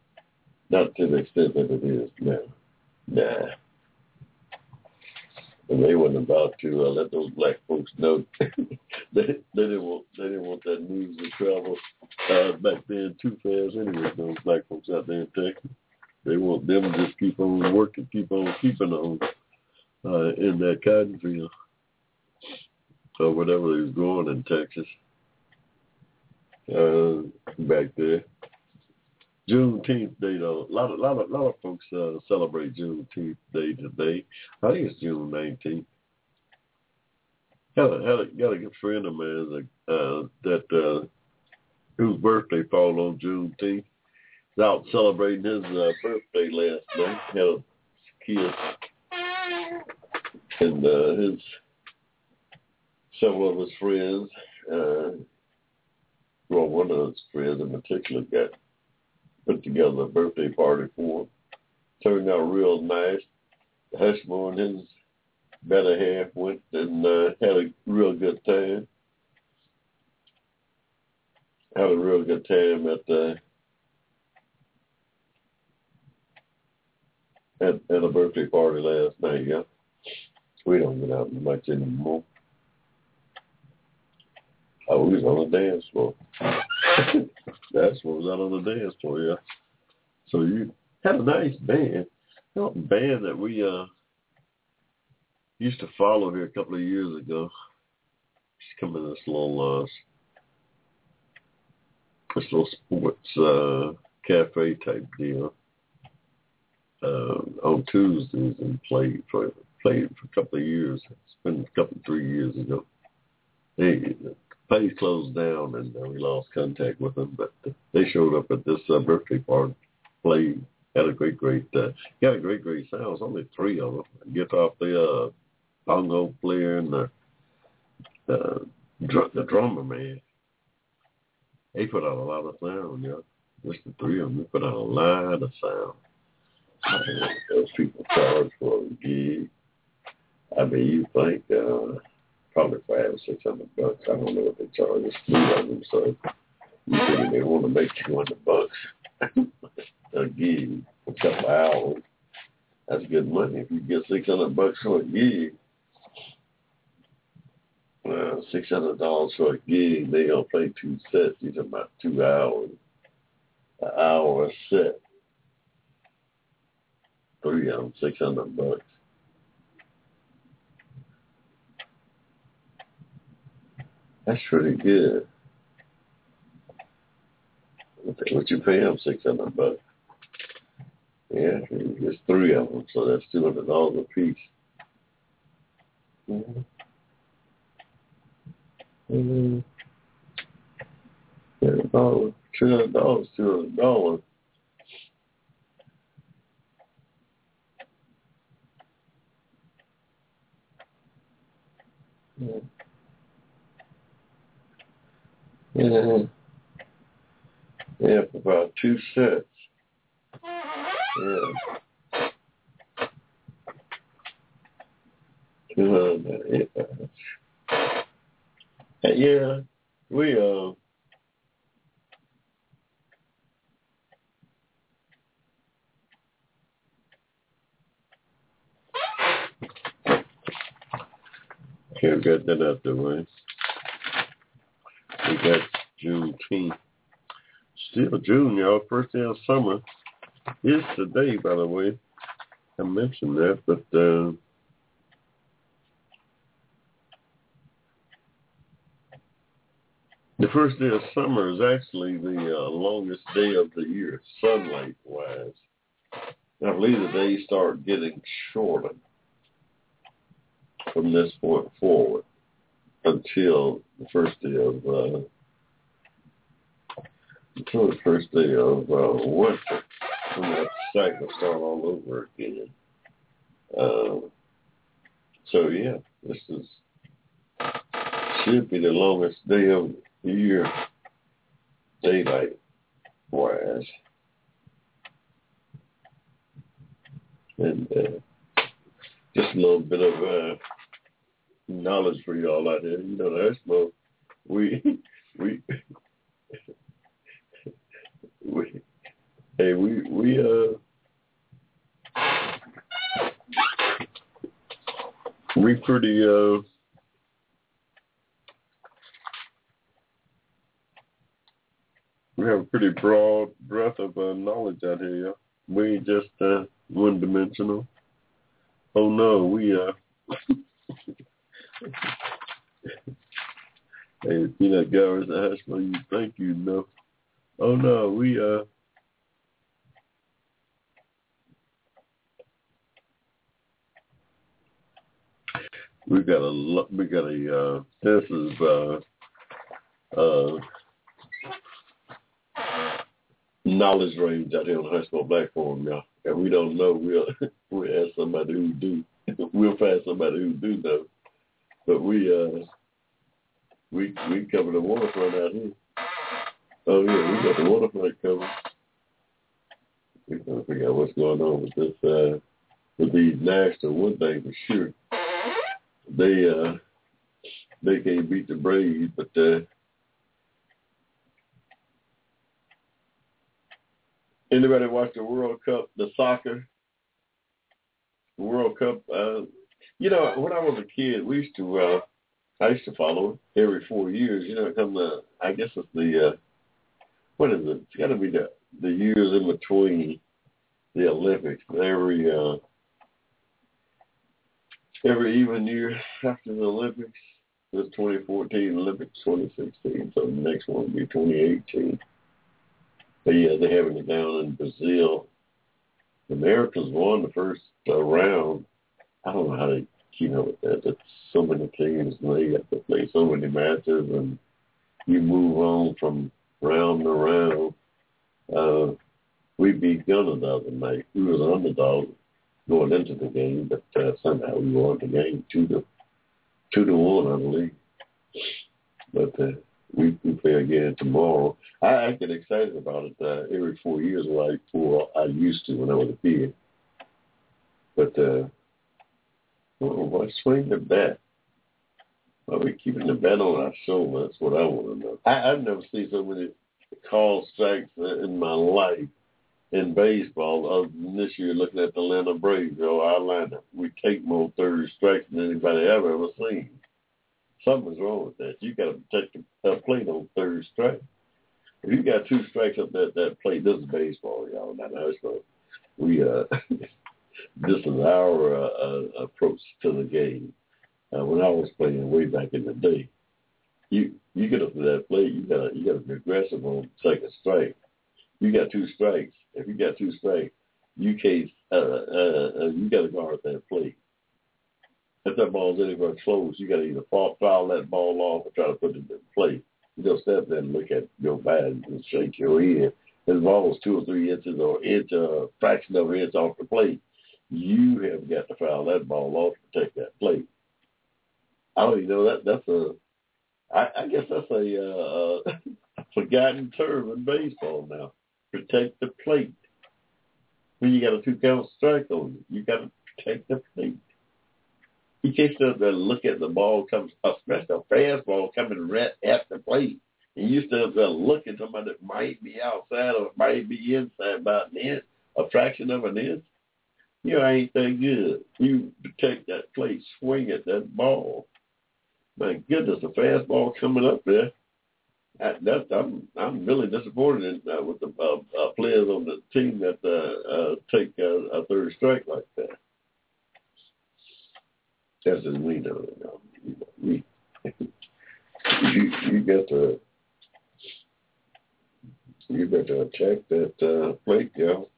not to the extent that it is now. Nah. And they weren't about to uh, let those black folks know (laughs) they, they didn't want they didn't want that news to travel uh, back then too fast. Anyway, those black folks out there in Texas, they want them to just keep on working, keep on keeping on uh, in that cotton field or whatever is growing in Texas uh, back there. Juneteenth Day though, a lot of lot of lot of folks uh, celebrate Juneteenth Day today. I think it's June nineteenth. Had a, had a, got a good friend of mine uh, that uh, whose birthday fall on Juneteenth. Was out celebrating his uh, birthday last night. Had a kid and uh, his several of his friends, uh, well, one of his friends in particular got put together a birthday party for him. Turned out real nice. Hushmo and his better half went and uh, had a real good time. Had a real good time at the at, at a birthday party last night. Yeah. We don't get out much anymore. Oh, we was on the dance floor. (laughs) That's what was out on the dance floor, yeah. So you had a nice band. You know, band that we uh used to follow here a couple of years ago. Just coming in this little uh this little sports uh cafe type deal. Uh, on Tuesdays and played for played for a couple of years. It's been a couple, three years ago. They, the place closed down and uh, we lost contact with them, but they showed up at this uh, birthday party, played, had a great, great, uh, got a great, great sound. It's only three of them. Guitar player, uh, bongo player, and the, uh, dr- the drummer, man. They put out a lot of sound, yeah. Just the three of them, they put out a lot of sound. Those people charge for a gig. I mean, you think uh, probably five or six hundred bucks. I don't know what they charge. It's three of them, so you they want to make two hundred bucks (laughs) a gig for a couple of hours. That's good money. If you get six hundred bucks for a gig, uh, six hundred dollars for a gig, they gonna play two sets. These are about two hours, an hour a set three of them, 600 bucks. That's pretty good. What you pay them, 600 bucks. Yeah, there's three of them, so that's $200 a piece. Mm-hmm. Mm-hmm. $200, $200, $200. Mm-hmm. Yeah, about two sets. Yeah. Two hundred. Uh, yeah. yeah, we uh Can't get that out the way. We got Juneteenth. Still June, y'all. First day of summer is today, by the way. I mentioned that, but uh, the first day of summer is actually the uh, longest day of the year, sunlight-wise. I believe the days start getting shorter from this point forward until the first day of uh, until the first day of uh, winter, when that cycle start all over again. Uh, so yeah, this is should be the longest day of the year, daylight wise, and uh, just a little bit of uh, knowledge for y'all out there. You know, Eskimo, we (laughs) we (laughs) we hey we we uh we pretty uh we have a pretty broad breadth of uh, knowledge out here, yeah. We ain't just uh, one dimensional. Oh no, we uh (laughs) Hey, peanut galleries at Asheville, you thank you no. Oh no, we uh we got a we got a uh this is uh uh knowledge range out here on the Hushmo black forum, y'all. And we don't know, we'll (laughs) we'll ask somebody who do. (laughs) we'll find somebody who do know. But we uh we we cover the waterfront out here. Oh yeah, we got the waterfront covered. We're trying to figure out what's going on with this uh with these national one thing for sure. They uh they can't beat the Braves, but uh Anybody watch the World Cup, the soccer World Cup? Uh, you know, when I was a kid, we used to, uh, I used to follow it every four years. You know, come the, I guess it's the, uh, what is it? It's got to be the the years in between the Olympics. Every uh, every even year after the Olympics, the 2014 Olympics, 2016. So the next one will be 2018. But yeah, they're having it down in Brazil. The Americans won the first uh, round. I don't know how they keep up with that. That's so many teams and they have to play so many matches, and you move on from round to round. Uh, we beat Ghana the other night. We was an underdog going into the game, but uh, somehow we won the game two to two to one, I believe. But uh, we we play again tomorrow. I, I get excited about it uh, every four years, like four I used to when I was a kid. But uh, oh, why swing the bat? Why are we keeping the bat on our shoulder? That's what I want to know. I, I've never seen so many call strikes in my life in baseball other than this year looking at the Atlanta Braves or lineup. We take more third strikes than anybody I've ever seen. Something's wrong with that. You got to protect the plate on third strike. If you got two strikes up that that plate, this is baseball, y'all. Not high school. We uh, (laughs) this is our uh, uh, approach to the game. Uh, when I was playing way back in the day, you you get up to that plate, you got you got to be aggressive on second strike. You got two strikes. If you got two strikes, you can't. Uh, uh, uh, you got to guard that plate. If that ball's anywhere close, you got to either fall, foul that ball off or try to put it in play. You don't step there and look at your bat and shake your head. If the ball's two or three inches or inch, a uh, fraction of an inch off the plate, you have got to foul that ball off to protect that plate. I don't even know that. That's a. I, I guess that's a, uh, (laughs) forgotten term in baseball now. Protect the plate. When you got a two count strike on you, you got to protect the plate. You can't sit there and look at the ball come, especially a fastball coming right at the plate, and you still there looking somebody that might be outside or might be inside about an inch, a fraction of an inch. You ain't that good. You protect that plate, swing at that ball. My goodness, a fastball coming up there. I, that, I'm I'm really disappointed in, uh, with the uh, uh, players on the team that uh, uh, take uh, a third strike like that. In we know, you know, we, you you got to you got to attack that uh, plate, yo.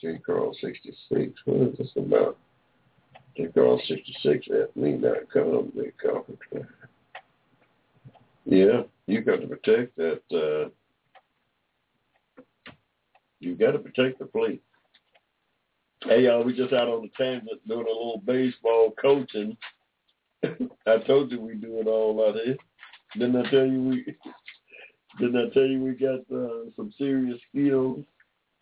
J. Carl sixty six. What is this about? J. Carl sixty six at me.com. They conference. Yeah, you got to protect that. Uh, you got to protect the plate. Hey, y'all, we just out on the tangent doing a little baseball coaching. (laughs) I told you we do it all out here. Didn't I tell you we? (laughs) Didn't I tell you we got uh, some serious skills,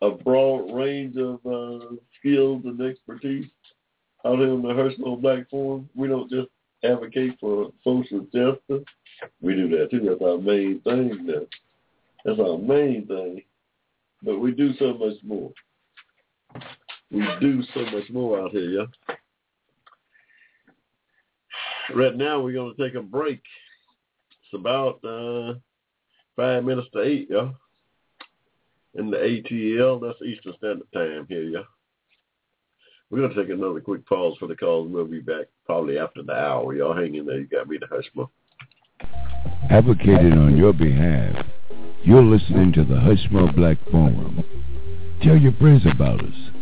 a broad range of uh, skills and expertise out here in the Hushmo Black Forum? We don't just advocate for social justice. We do that too. That's our main thing. Now. That's our main thing. But we do so much more. We do so much more out here, yeah. Right now, we're going to take a break. It's about uh, five minutes to eight, yeah. In the ATL, that's Eastern Standard Time here, yeah. We're going to take another quick pause for the calls. We'll be back probably after the hour. Y'all hang in there. You got me the Hushmo. Advocating on your behalf, you're listening to the Hushmo Black Forum. Tell your friends about us.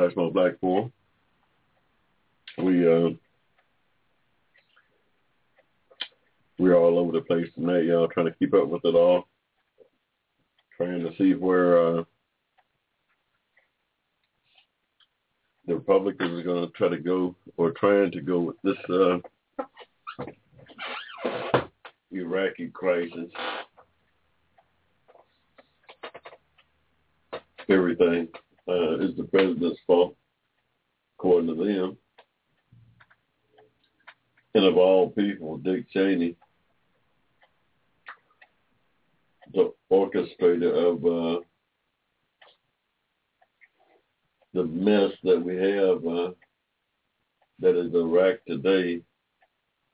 The Black Forum. We uh, we're all over the place tonight, y'all, trying to keep up with it all, trying to see where uh, the Republicans are going to try to go, or trying to go with this uh, Iraqi crisis. everything uh, is the president's fault, according to them. And of all people, Dick Cheney, the orchestrator of uh, the mess that we have uh, that is Iraq today,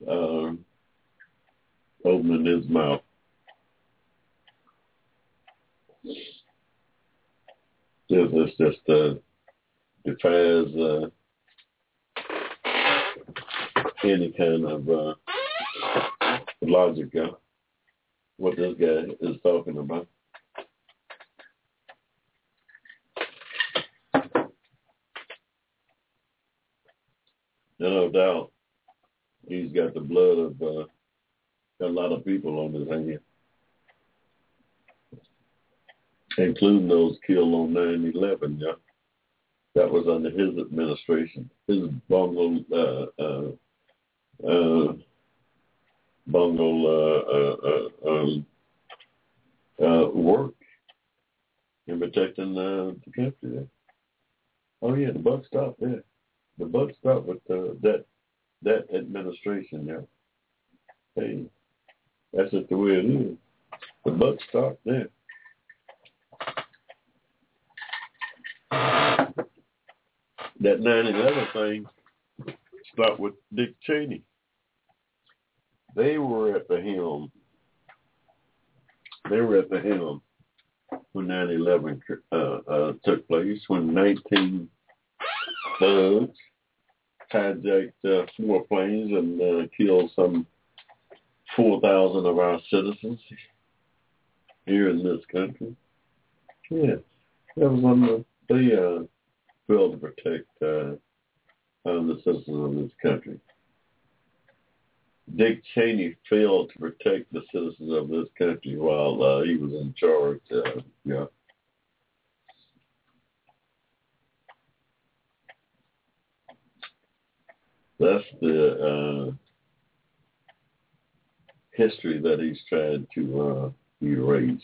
um, opening his mouth. This is just uh, defies uh, any kind of uh, logic uh, what this guy is talking about. No doubt, he's got the blood of uh, a lot of people on his hands. Including those killed on 9/11. Yeah, that was under his administration. His bungle, uh, uh, uh, uh, uh, uh, um, uh, work in protecting uh, the country. There. Oh yeah, the buck stopped there. The buck stopped with uh, that that administration there. Hey, that's just the way it is. The buck stopped there. That 9/11 thing stopped with Dick Cheney. They were at the helm. They were at the helm when 9/11 uh, uh, took place. When 19 thugs hijacked uh, four planes and uh, killed some 4,000 of our citizens here in this country. Yeah, that was on the the uh, bill to protect uh, the citizens of this country. Dick Cheney failed to protect the citizens of this country while uh, he was in charge. Uh, yeah. That's the uh, history that he's trying to uh, erase.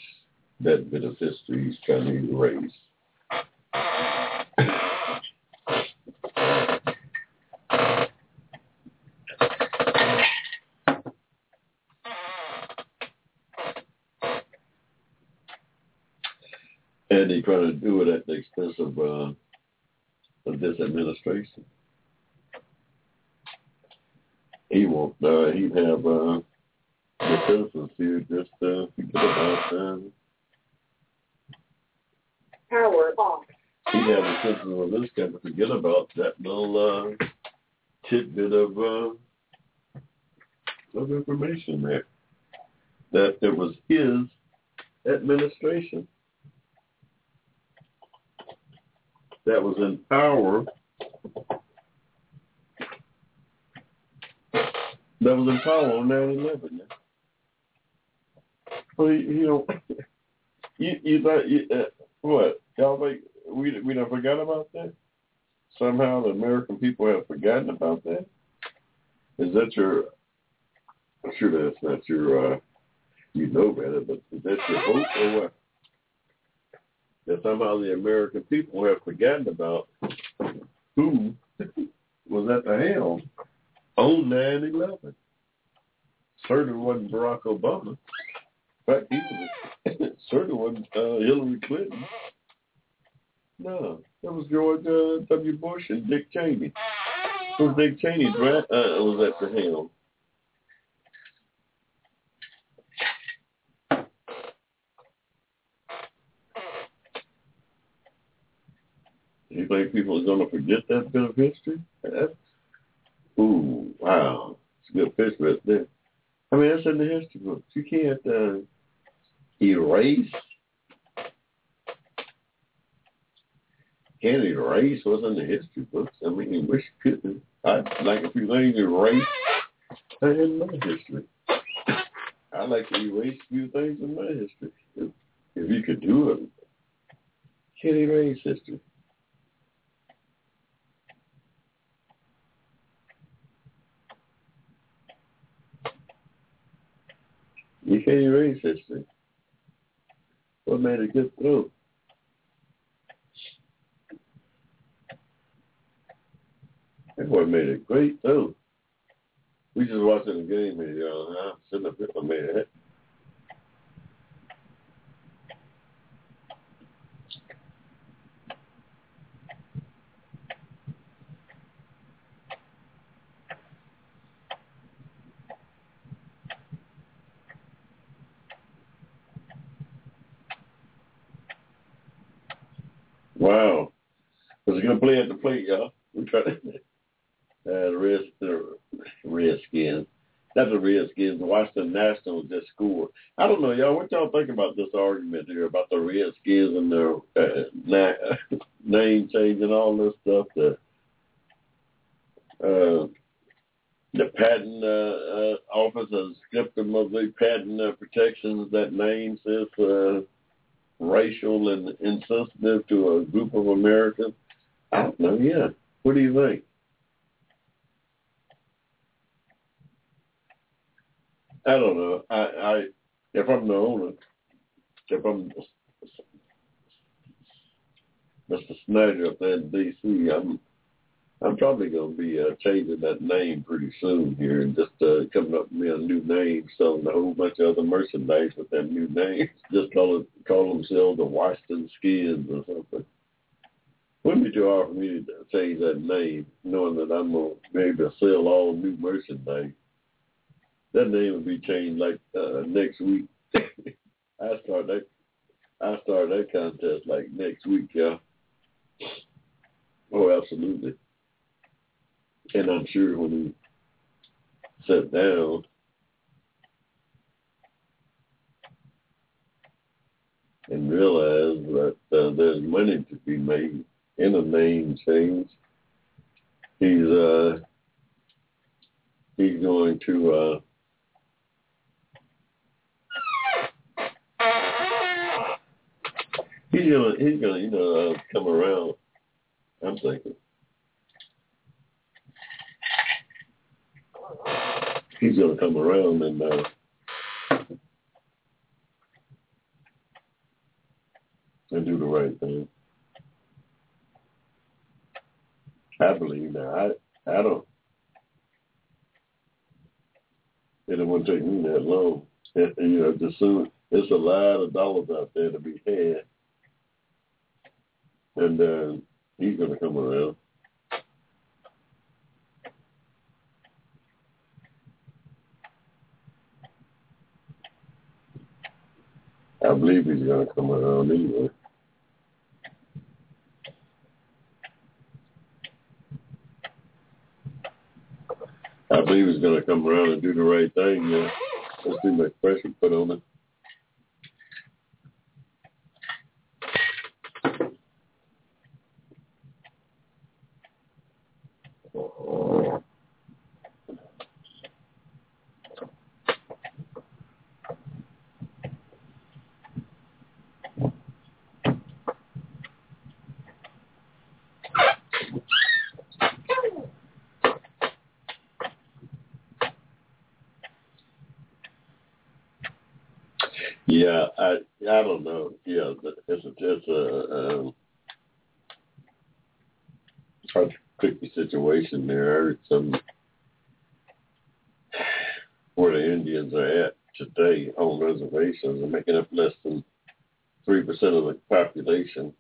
That bit of history he's trying to erase. Trying to do it at the expense of, uh, of this administration. He won't. Uh, he'd have uh, the citizens here just uh, forget about um, Power off. he'd have the citizens of this country forget about that little uh, tidbit of uh, of information there. That it was his administration that was in power that was in power on 9/11. Well, you, you know, you you thought you, uh, what y'all think we we don't forgot about that? Somehow the American people have forgotten about that. Is that your? I'm sure that's not your. uh You know better, but is that your hope or what? That somehow the American people have forgotten about who was at the helm on 9-11. Certainly wasn't Barack Obama. He was, (laughs) certainly wasn't uh, Hillary Clinton. No, that was George uh, W. Bush and Dick Cheney. It was Dick Cheney uh, was at the helm. You think people are to forget that bit of history? That's, ooh, wow. It's a good picture right there. I mean, that's in the history books. You can't uh, erase. Can't erase what's in the history books. I mean, you wish you could. I'd like a few things erased in my history. I'd like to erase a few things in my history. If, if you could do it, can't erase history. You can't erase history. What made it get through? That's what made it great through. We just watching the game and you know, I'm sitting up here, I made it. Wow. Was it gonna play at the plate, y'all? We try to (laughs) uh the Red the Redskins. That's the Redskins. The Washington Nationals just scored. I don't know, y'all. What y'all think about this argument here about the Redskins and their uh, na- (laughs) name change and all this stuff? The uh, the patent uh, uh, office has stripped them of the patent uh, protections that name says uh, racial and insensitive to a group of Americans. I don't know. Yeah. What do you think? I don't know. I, I if I'm the owner, if I'm Mr. Snyder up there in D.C., I'm I'm probably going to be uh, changing that name pretty soon here and just uh, coming up with a new name, selling a whole bunch of other merchandise with that new name. (laughs) Just call it call themselves the Washington Skins or something. Wouldn't be too hard for me to change that name, knowing that I'm going to be able to sell all new merchandise. That name would be changed like uh, next week. (laughs) I start that I start that contest like next week, yeah. Oh, absolutely. And I'm sure when he sat down and realize that uh, there's money to be made in a name change, he's uh he's going to uh he's gonna he's gonna you know uh, come around. I'm thinking he's gonna come around and uh, and do the right thing. I believe that. I I don't. It wouldn't take me that long. And, you know, just soon there's a lot of dollars out there to be had and uh, he's going to come around. I believe he's going to come around anyway. I believe he's going to come around and do the right thing. Yeah. Let's see much pressure put on it. Situation there. Some where the Indians are at today on reservations are making up less than three percent of the population.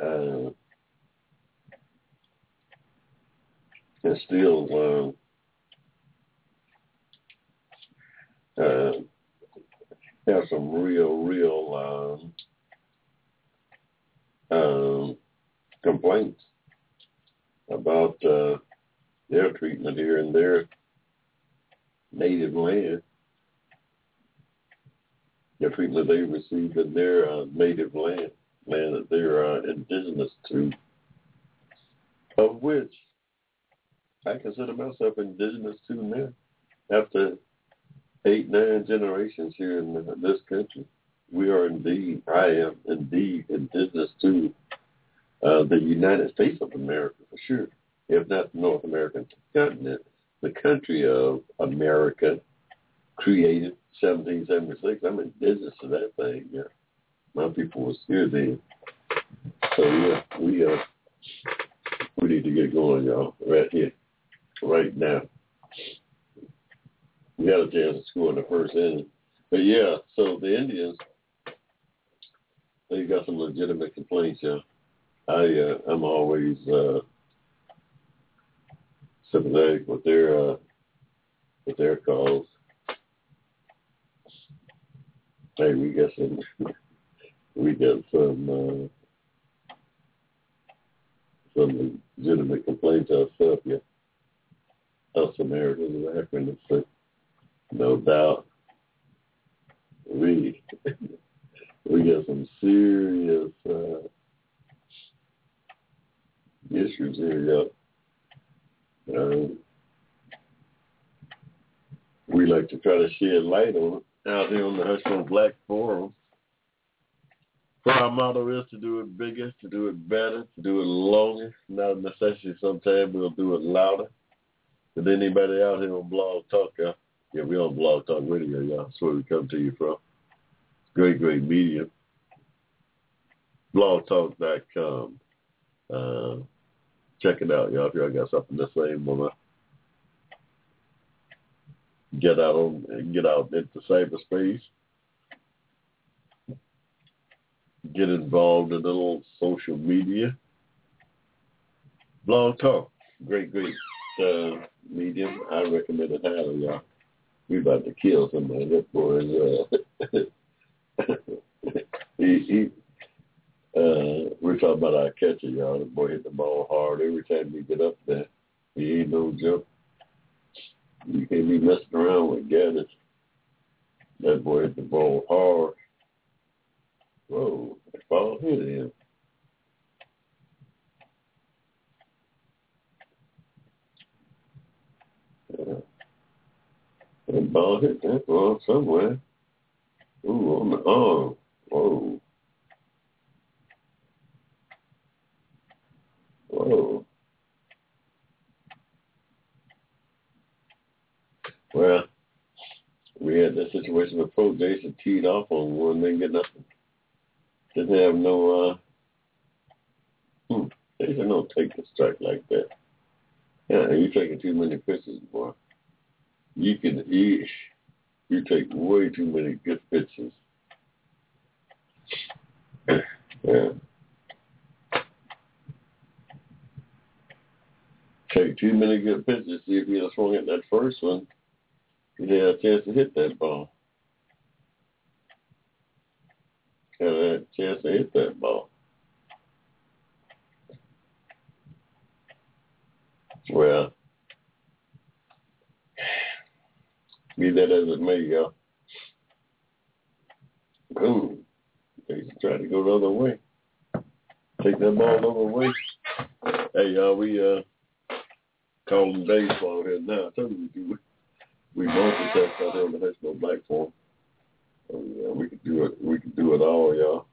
Uh, and still uh, uh, have some real, real um, um, complaints about uh, their treatment here in their native land, the treatment in their uh, native land, land that they're uh, indigenous to, of which I consider myself indigenous to now. After eight, nine generations here in this country, we are indeed, I am indeed indigenous to uh, the United States of America for sure, if not the North American continent, the country of America, created 1776. I'm indigenous to that thing. Yeah, my people was here then. So yeah, we uh, we need to get going, y'all, right here, right now. We had a chance to score in the first inning, but yeah. So the Indians, they got some legitimate complaints, yeah. I uh, I'm always uh, sympathetic with their uh, with their calls. Hey, we got some we got some uh, some legitimate complaints ourselves, yeah. Us Americans is acronym, so no doubt. We (laughs) we got some serious uh, issues here, y'all. Uh, we like to try to shed light on it out here on the Hushmo Black Forum. So our motto is to do it bigger, to do it better, to do it longer. Not a necessity. Sometimes we'll do it louder. But anybody out here on Blog Talk, yeah, we on Blog Talk Radio, y'all. That's where we come to you from. Great, great medium. BlogTalk.com. Uh, check it out, y'all. If y'all got something to say, wanna get out on, get out into cyberspace, get involved in a little social media. Blog Talk, great, great uh, medium. I recommend it highly, y'all. We about to kill somebody. That boy is. Uh, (laughs) he, he uh, we're talking about our catcher, y'all. The boy hit the ball hard every time he get up there. He ain't no jump. You can't be messing around with Gaddis. That boy hit the ball hard. Whoa, that ball hit him. Yeah. That ball hit that ball somewhere. Ooh, on the arm. Whoa. Whoa. Well, we had that situation with Pro Jason teed off on one, didn't get nothing. Didn't have no, uh, hmm, Jason don't take the strike like that. Yeah, you're taking too many pitches, boy. You can, you, you take way too many good pitches. (clears throat) yeah. take too many good pitches. See if have swung at that first one, he'd have a chance to hit that ball. Had a chance to hit that ball. Well, be that as it may, y'all. Boom. He's trying to go the other way. Take that ball the other way. Hey, y'all, we uh calling baseball here now. I told you we do. We multitask out there on the Hushmo Black Forum. Oh, yeah, we could do it. We could do it all, y'all.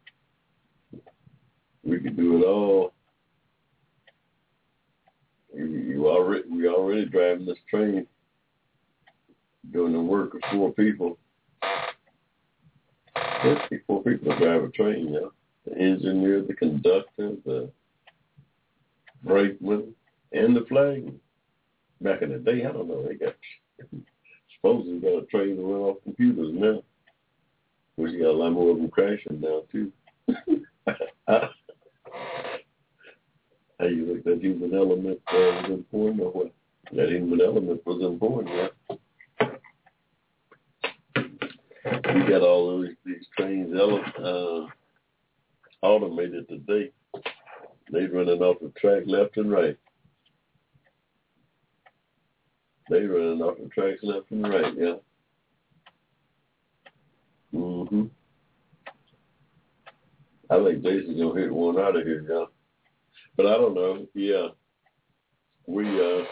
We could do it all. You, you already, we already driving this train, doing the work of four people. There's four people that drive a train, know. The engineer, the conductor, the brakeman, and the flagman. Back in the day, I don't know, they got supposedly got a train to run off computers now. You got a lot more of them crashing now too. (laughs) How you think that human element uh, was important or what? That human element was important, yeah. You got all those these trains ele- uh, automated today. They running off the track left and right. They running off the tracks left and right, yeah. Mhm. I think Daisy's gonna hit one out of here, yeah. But I don't know. Yeah. We uh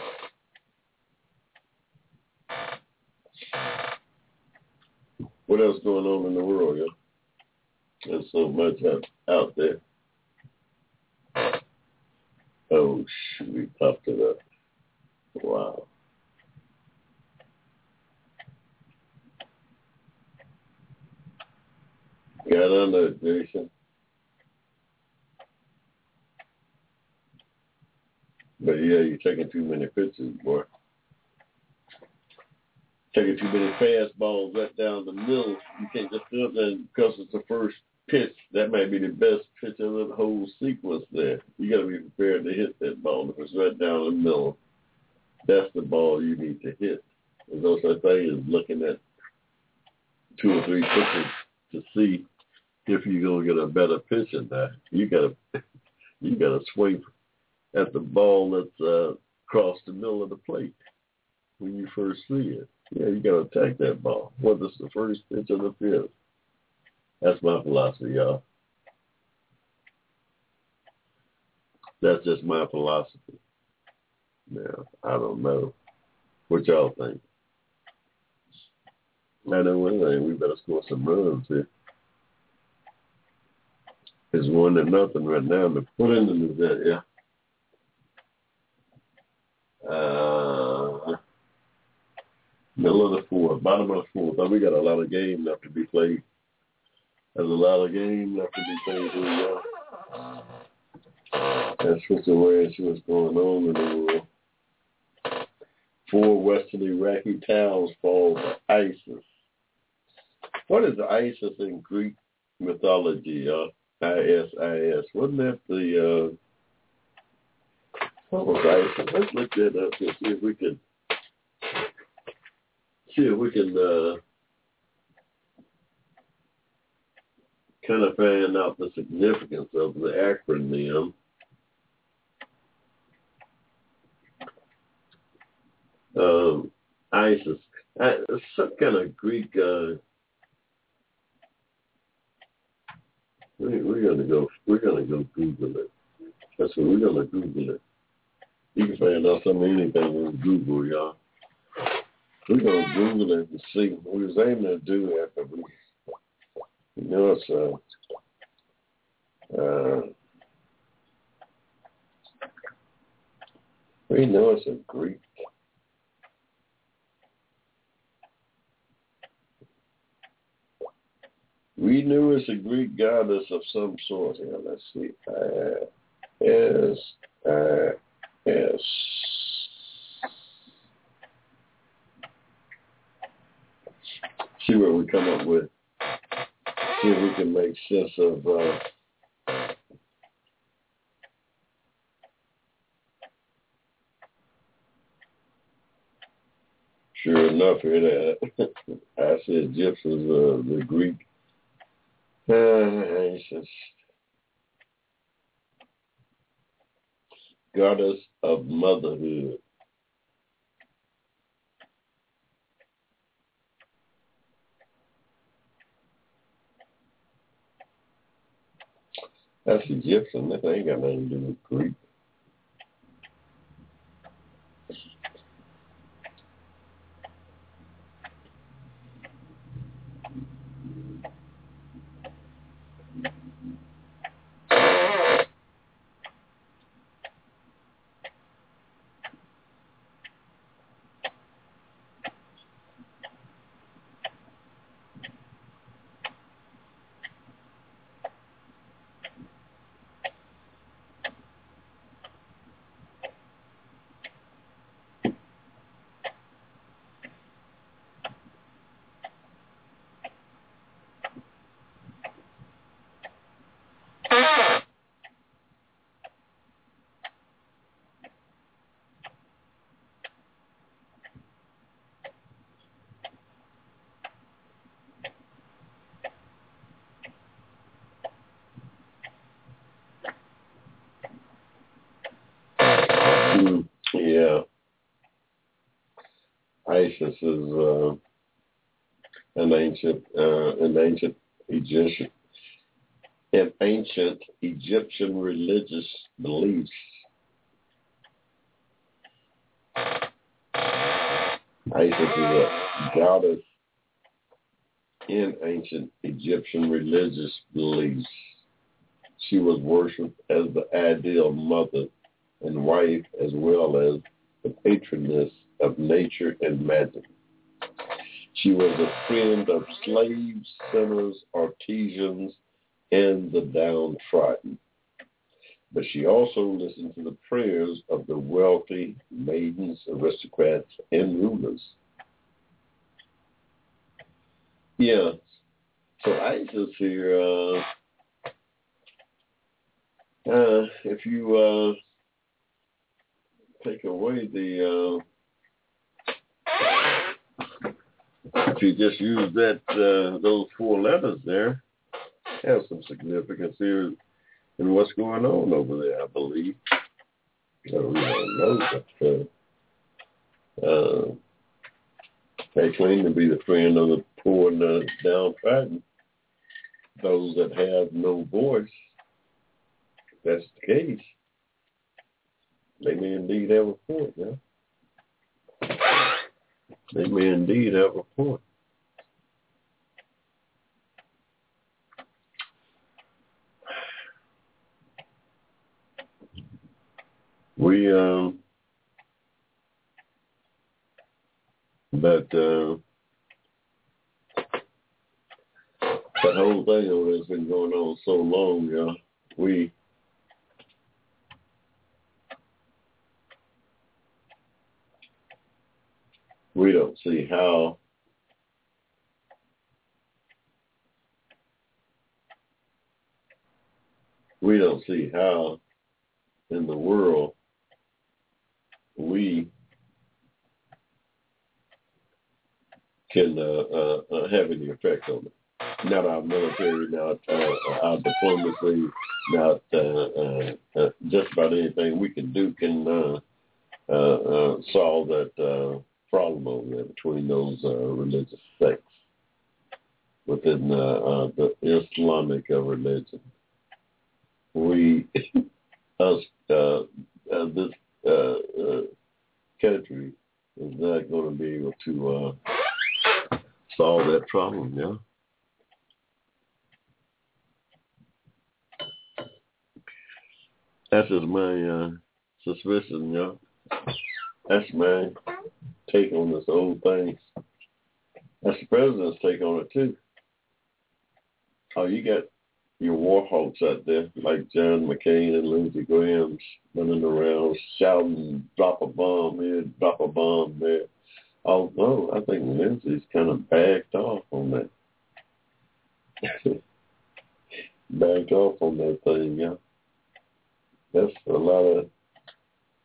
what else going on in the world, yeah? There's so much out, out there. Oh shoot, we popped it up. Wow. Got on that, Jason. But yeah, you're taking too many pitches, boy. Taking too many fastballs right down the middle. You can't just do it then because it's the first pitch. That might be the best pitch of the whole sequence there. You got to be prepared to hit that ball. If it's right down the middle, that's the ball you need to hit. There's no such thing as looking at two or three pitches to see if you're gonna get a better pitch in that. You gotta you gotta swing at the ball that's uh across the middle of the plate when you first see it. Yeah, you gotta attack that ball. Whether it's the first pitch or the fifth. That's my philosophy, y'all. That's just my philosophy. Now, I don't know what y'all think. I know we better score some runs here. It's one to nothing right now. But put in the Gazette, yeah. Uh, middle of the fourth, bottom of the fourth. Oh, we got a lot of game left to be played. There's a lot of game left to be played here. That's what's aware and see what's going on in the world. Four Western Iraqi towns fall to ISIS. What is ISIS in Greek mythology, y'all? ISIS. Wasn't that the uh what was ISIS? Let's look that up and see if we can see if we can uh kind of find out the significance of the acronym. Um, ISIS, some kind of Greek uh, We, we're gonna go. We're gonna go Google it. That's what we're gonna Google it. You can find out some anything on Google, y'all. We're gonna Google it and see. We was aiming to do but we, you know, it's uh, uh, we know it's a Greek. We knew it's a Greek goddess of some sort. Here, let's see. Uh, S, uh. See what we come up with. See if we can make sense of uh, Sure enough, here that (laughs) I said Egyptians, uh, the Greek goddess of motherhood. That's Egyptian. That ain't got nothing to do with Greek. Yeah. Isis is uh, an ancient, uh, an ancient Egyptian, an ancient Egyptian religious beliefs. Isis is a goddess in ancient Egyptian religious beliefs. She was worshipped as the ideal mother and wife as well as the patroness of nature and magic. She was a friend of slaves, sinners, artisans, and the downtrodden. But she also listened to the prayers of the wealthy, maidens, aristocrats, and rulers. Yeah. So Isis here, uh, uh, if you uh, take away the, uh, if you just use that uh, those four letters there, has some significance here in what's going on over there, I believe. So don't know, but uh, uh, they claim to be the friend of the poor and the downtrodden, those that have no voice. If that's the case, they may indeed have a point, yeah. They may indeed have a point. We um but uh that whole thing has been going on so long, yeah. We we don't see how we don't see how in the world we can uh, uh, uh, have any effect on it. Not our military, not uh, our diplomacy, not uh, uh, uh, just about anything we can do can uh, uh, uh, solve that uh, problem over there between those uh, religious sects within uh, the Islamic religion. We, (laughs) us, uh, uh, this uh, country is not going to be able to solve that problem, yeah. That's just my uh, suspicion, yeah. That's my take on this old thing. That's the president's take on it too. Oh, you got your war hawks out there like John McCain and Lindsey Graham running around shouting, "Drop a bomb here, drop a bomb there." Although I think Lindsey's kind of backed off on that. (laughs) backed off on that thing, yeah. That's a lot of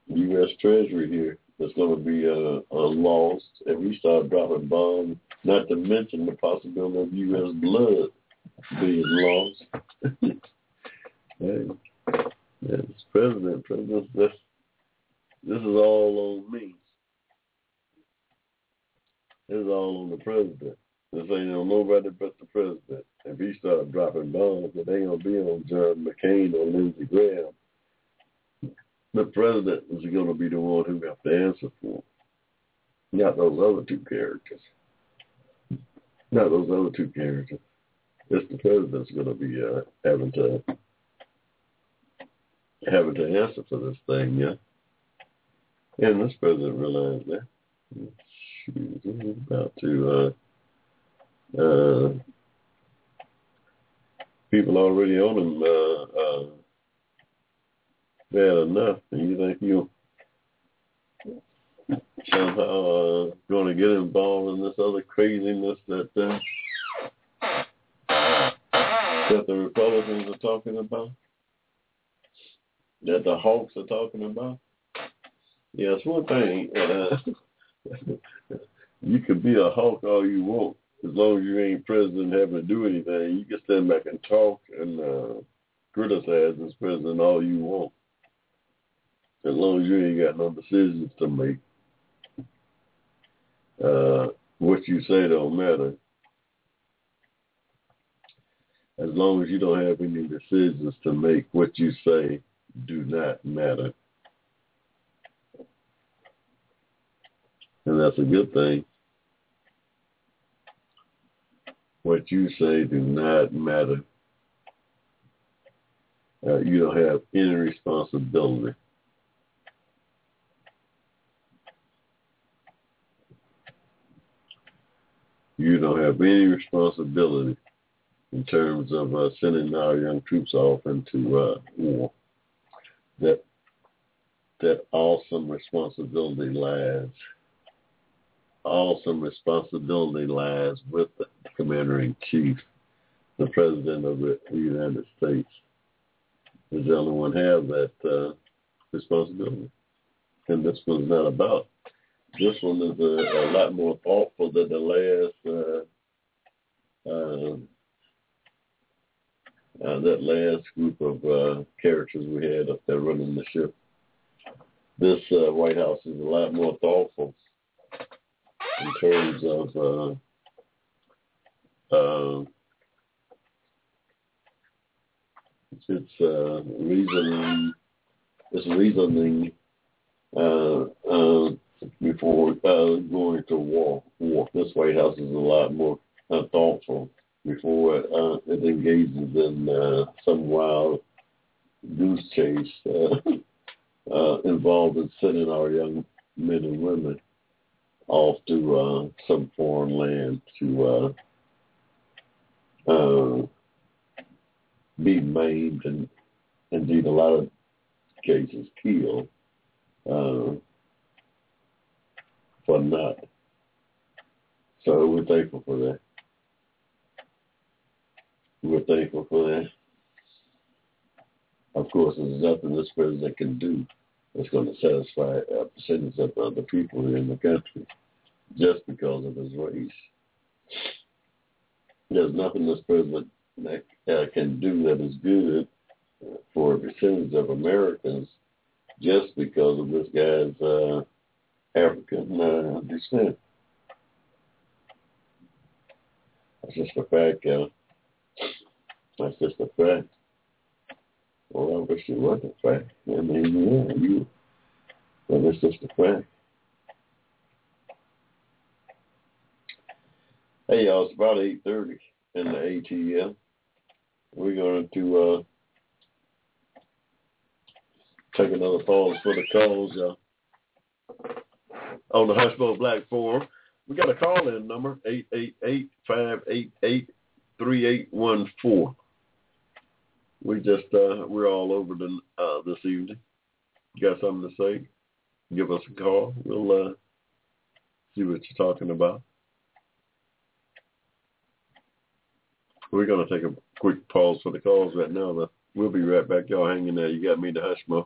U.S. Treasury here that's going to be uh, uh, lost if we start dropping bombs. Not to mention the possibility of U.S. blood being lost. (laughs) hey, it's president, president. This, this is all on me. This is all on the president. This ain't on nobody but the president. If he start dropping bombs, it ain't gonna be on John McCain or Lindsey Graham. The president is going to be the one who have to answer for, not those other two characters. Not those other two characters. It's the president's going to be uh, having to having to answer for this thing, yeah. And this president realized that. She's about to uh, uh, people already on him uh, uh, bad enough, and you think you somehow uh, going to get involved in this other craziness that uh, that the Republicans are talking about, that the Hawks are talking about. Yeah, it's one thing. Uh, (laughs) you could be a hawk all you want, as long as you ain't president having to do anything. You can stand back and talk and uh, criticize this president all you want as long as you ain't got no decisions to make, uh, what you say don't matter. As long as you don't have any decisions to make, what you say do not matter. And that's a good thing. What you say do not matter. Uh, you don't have any responsibility. You don't have any responsibility in terms of uh, sending our young troops off into uh, war. That that awesome responsibility lies. Awesome responsibility lies with the commander in chief, the president of the United States. Does the only one have that uh, responsibility? And this was not about. This one is a, a lot more thoughtful than the last. Uh, uh, uh, that last group of uh, characters we had up there running the ship. This uh, White House is a lot more thoughtful in terms of uh, uh, it's uh, reasoning, it's reasoning before uh, going to war. War. This White House is a lot more uh, thoughtful before uh, it engages in uh, some wild goose chase uh, (laughs) uh, involved in sending our young men and women off to uh, some foreign land to uh, uh, be maimed and indeed a lot of cases killed uh, for not. So we're thankful for that. We're thankful for that. Of course, there's nothing this president can do that's going to satisfy a percentage of other people here in the country just because of his race. There's nothing this president that, uh, can do that is good for a percentage of Americans just because of this guy's uh, African uh, descent. That's just a fact, Kevin. That's just a fact. Well, I wish it wasn't a fact. I mean, yeah, you. But it's just a fact. Hey, y'all, it's about 8.30 in the ATM. We're going to uh, take another pause for the calls uh, on the Hushmo Black Forum. We got a call-in number, 888-588-3814. We just, uh, we're all over the, uh, this evening. You got something to say? Give us a call. We'll uh, see what you're talking about. We're going to take a quick pause for the calls right now. But we'll be right back. Y'all hanging there. You got me to Hushmo.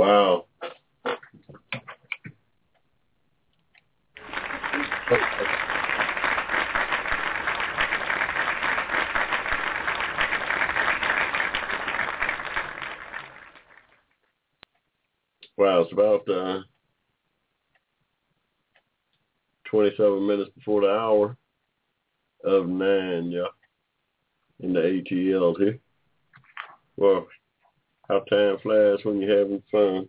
Wow. Wow, it's about uh, 27 minutes before the hour of 9, yeah, in the ATL here. Well, how time flies when you're having fun.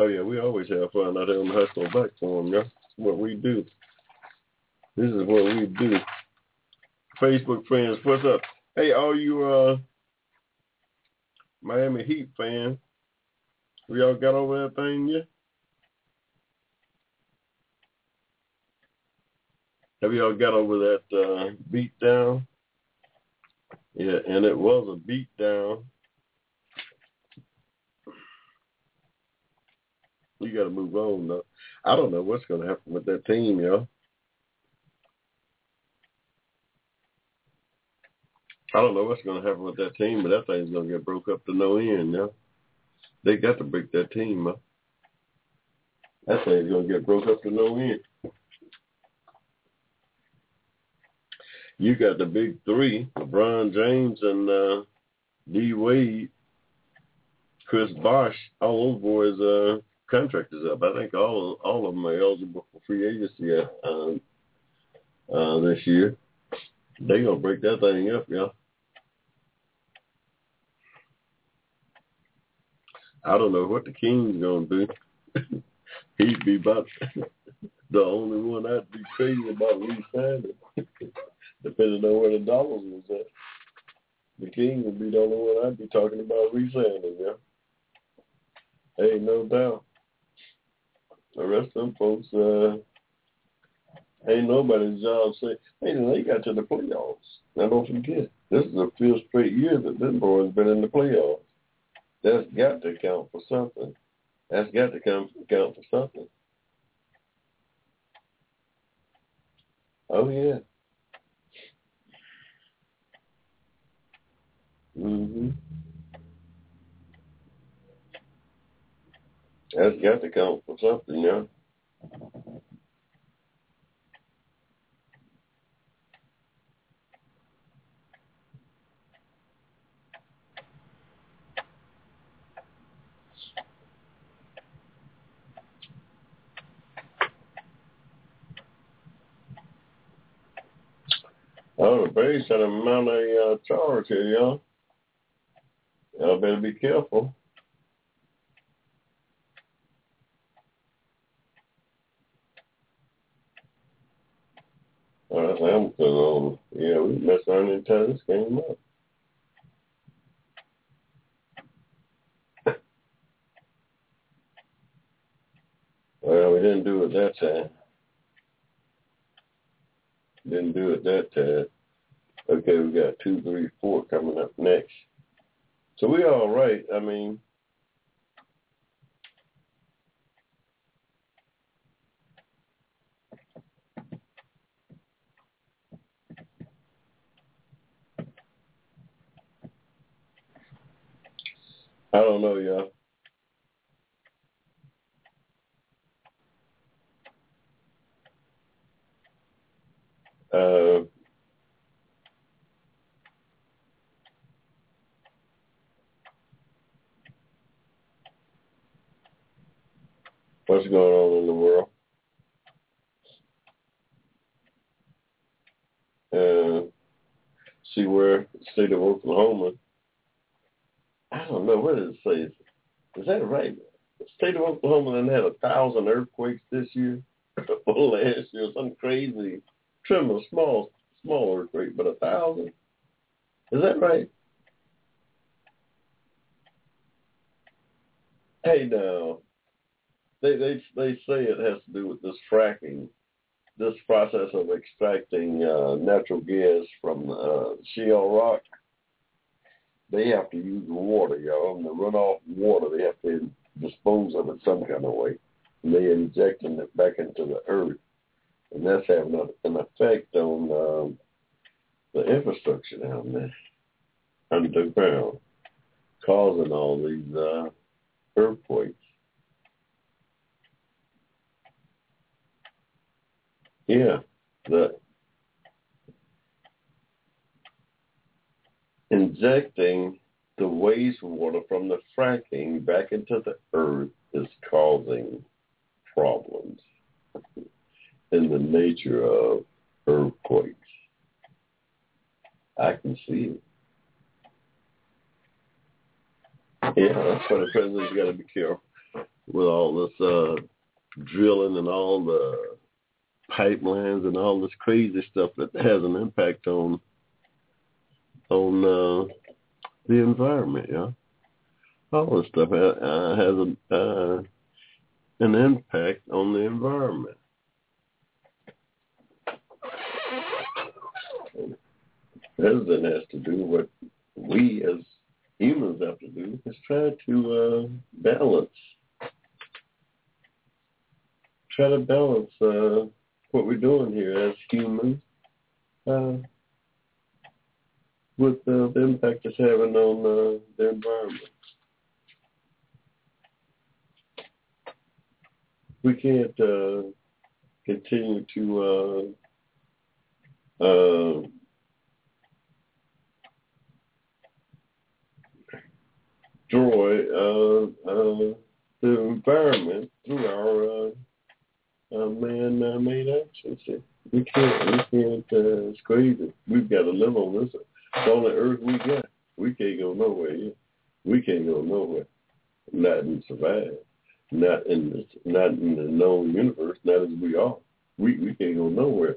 Oh yeah, we always have fun out there on the Hushmo Black Forum, yeah. That's what we do. This is what we do. Facebook friends, what's up? Hey, all you uh Miami Heat fans, we all got over that thing yet? Have you all got over that uh beat down? Yeah, and it was a beat down. You got to move on, though. I don't know what's going to happen with that team, y'all. I don't know what's going to happen with that team, but that thing's going to get broke up to no end, y'all. They got to break that team up. That thing's going to get broke up to no end. You got the big three, LeBron James and uh, D Wade, Chris Bosh, all those boys' uh, contract is up. I think all all of them are eligible for free agency um, uh, this year. They gonna break that thing up, yeah. I don't know what the King's gonna do. (laughs) He'd be about (laughs) the only one I'd be crazy about re-signing (laughs) depending on where the dollars was at. The king would be the only one I'd be talking about re-signing, yeah. Hey, no doubt. The rest of them folks, uh, ain't nobody's job say, hey, they got to the playoffs. Now don't forget, this is the fifth straight year that this boy's been in the playoffs. That's got to count for something. That's got to come count for something. Oh yeah. Mhm. That's got to count for something, yeah. Oh, the Braves had a mount a uh, charge here, y'all. Y'all better be careful. Oh, that's Hamilton on. Yeah, we messed around and tie this game up. well, we didn't do it that time. Didn't do it that time. Okay, we got two, three, four coming up next. So we all right. I mean, I don't know, y'all. Uh, what's going on in the world. And see where the state of Oklahoma, I don't know, what does it say? Is that right? The state of Oklahoma then had a thousand earthquakes this year (laughs) or last year, some crazy, Tremor, small, small earthquake, but a thousand? Is that right? Hey now, they they they say it has to do with this fracking, this process of extracting uh, natural gas from uh, shale rock. They have to use water, y'all, and the runoff water. They have to dispose of it some kind of way. And they injecting it back into the earth, and that's having a, an effect on um, the infrastructure down there underground, causing all these uh, earthquakes. Yeah, the injecting the wastewater from the fracking back into the earth is causing problems in the nature of earthquakes. I can see it. Yeah, that's why the president's got to be careful with all this uh, drilling and all the pipelines and all this crazy stuff that has an impact on on uh, the environment. Yeah, all this stuff uh, has a, uh, an impact on the environment. The president has to do what we as humans have to do is try to uh, balance, try to balance uh, what we're doing here as humans uh, with uh, the impact it's having on uh, the environment. We can't uh, continue to uh, uh, destroy uh, uh, the environment through our uh, uh, man-made actions. We can't. We can't. Uh, it's crazy. We've got to live on this. It's on the earth we got. We can't go nowhere. Yet. We can't go nowhere. Not and survive. Not in this, not in the known universe. Not as we are. We we can't go nowhere.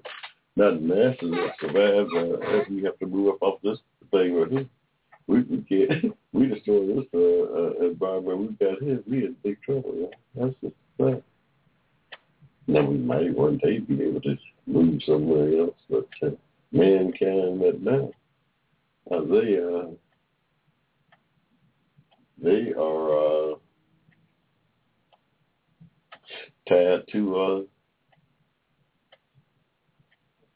Not in masses that survive uh, as we have to move up off this thing right here we we can't (laughs) we destroy this uh, uh, environment we've got here, we in big trouble. Yeah? That's just a fact. Now we might one day be able to move somewhere else, but uh, mankind right now, uh, they uh, they are uh, tied to uh,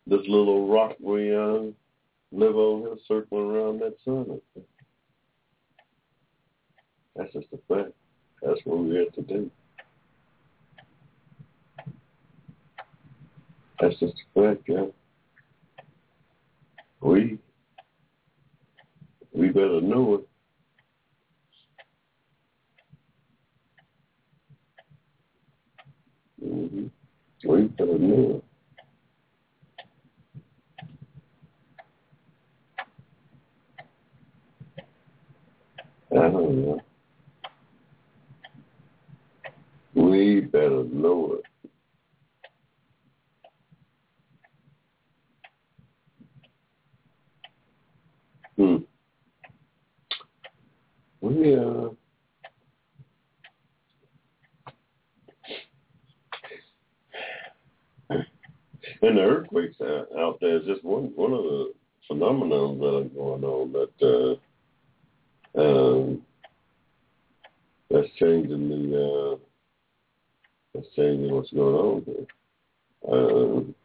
this little rock we uh, live on here circling around that sun. That's just a fact. That's what we have to do. That's just a fact, yeah. We we better know it. Mm-hmm. We better know it. I don't know. We better know it. Hmm. We uh and the earthquakes out, there is just one one of the phenomena that are going on that uh um that's changing the uh that's changing what's going on here. Um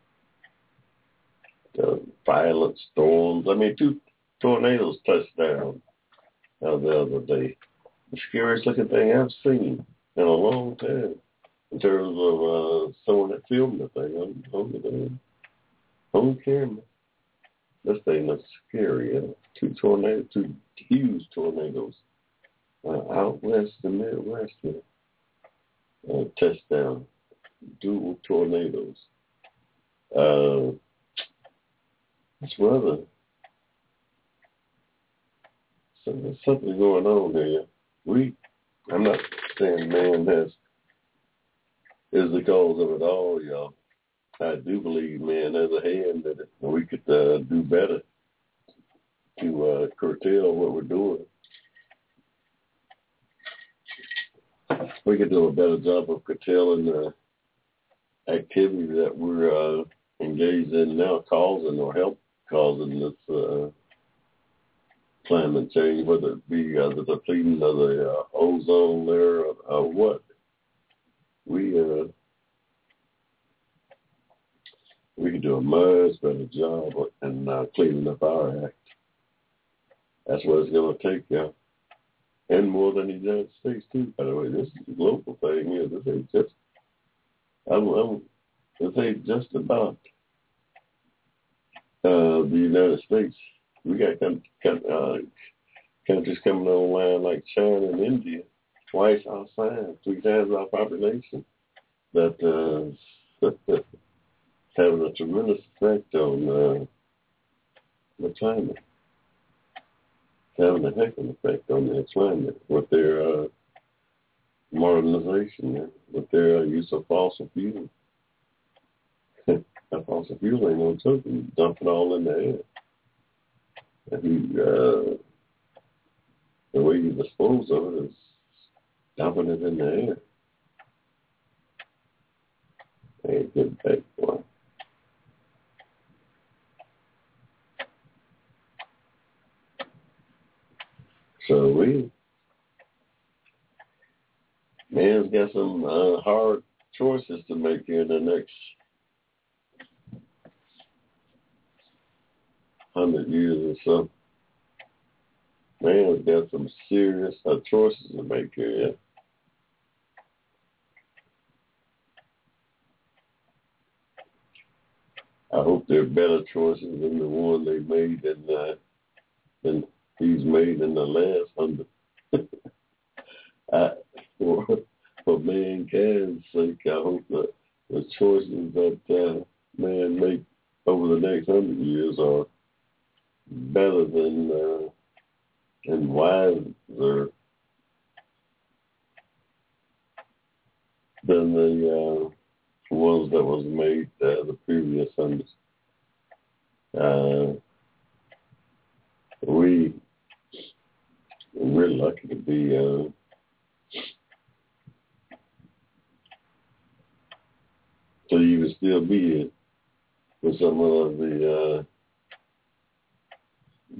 the violent storms. I mean two tornadoes touched down uh, the other day. The scariest looking thing I've seen in a long time terms of uh, someone that filmed the thing on, on the on camera. This thing looks scary. Uh, two tornadoes, two huge tornadoes uh, out west and Midwest here. Uh, touchdown, dual tornadoes. Uh, this weather So there's something going on there. We, I'm not saying man has is the cause of it all, y'all. I do believe man has a hand it. We could uh, do better to uh, curtail what we're doing. We could do a better job of curtailing the activity that we're uh, engaged in now, causing or help causing this uh, climate change, whether it be uh, the depleting of the uh, ozone layer or, or what. We uh, we can do a much better job in uh, cleaning up our act. That's what it's going to take, yeah. And more than the United States, too, by the way. This is a global thing here. This ain't just, I'm, I'm, this ain't just about uh, the United States. We got con- con- uh, countries coming online like China and India, twice our size, three times our population, that uh, (laughs) having a tremendous effect on uh, the climate. Having a heck of an effect on the climate with their uh, modernization, with their uh, use of fossil fuel. (laughs) that fossil fuel ain't no joke. Dump it all in the air. And you, uh, the way you dispose of it is dumping it in the air. Ain't good take one. So we, man's got some uh, hard choices to make here in the next hundred years or so. Man's got some serious uh, choices to make here. I hope they're better choices than the one they made in uh, than he's made in the last hundred. (laughs) I, for for mankind's sake, I hope that the choices that uh, man make over the next hundred years are better than uh, and wiser than the ones that was made uh, the previous hundreds. Uh, we we're lucky to be uh, to even still be here with some of the uh,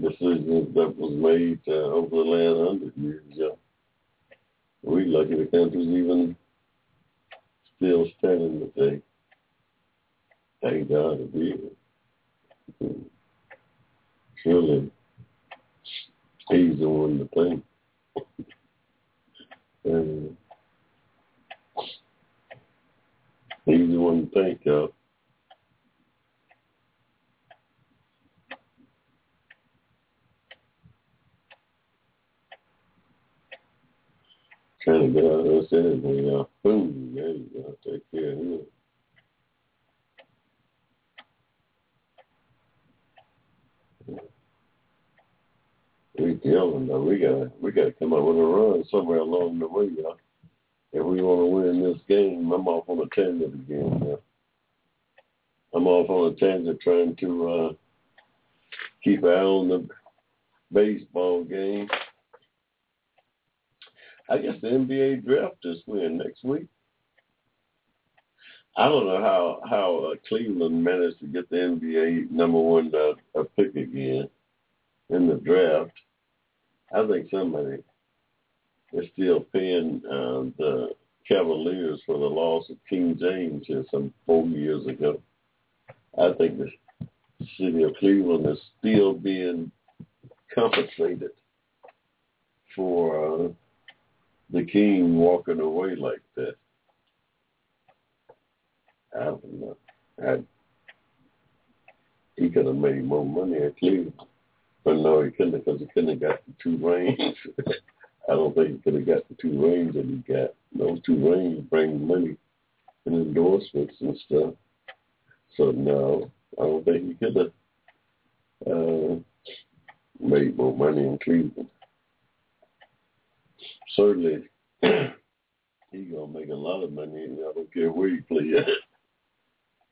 decisions that was made uh, over the last hundred years. Yeah. We lucky the country's even still standing today. Thank God to be here. Surely he's the one to thank. and he's the one to thank y'all. Trying to get out of this anything, y'all. Boom, there you go. Take care of him. we killing though. We gotta we gotta come up with a run somewhere along the way, y'all. If we want to win this game, I'm off on a tangent again. I'm off on a tangent trying to uh, keep an eye on the baseball game. I guess the NBA draft is when next week. I don't know how how uh, Cleveland managed to get the NBA number one uh, pick again in the draft. I think somebody is still paying uh, the Cavaliers for the loss of King James here some four years ago. I think the city of Cleveland is still being compensated for uh, the king walking away like that. I don't know. I, he could have made more money at Cleveland. But no, he couldn't because he couldn't have got the two rings. (laughs) I don't think he could have got the two rings that he got. Those two rings bring money and endorsements and stuff. So no, I don't think he could have uh, made more money in Cleveland. Certainly (clears throat) he gonna make a lot of money. I don't care where he play at.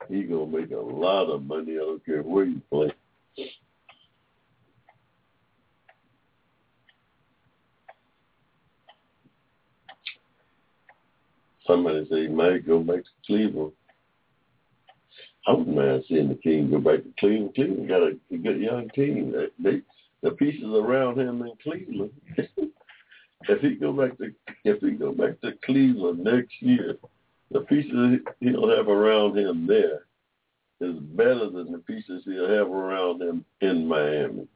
He gonna make a lot of money. I don't care where he play. Somebody say he might go back to Cleveland. I wouldn't mind seeing the King go back to Cleveland. Cleveland got a, a good young team. They, they the pieces around him in Cleveland. (laughs) if he go back to if he go back to Cleveland next year, the pieces he'll have around him there is better than the pieces he'll have around him in Miami.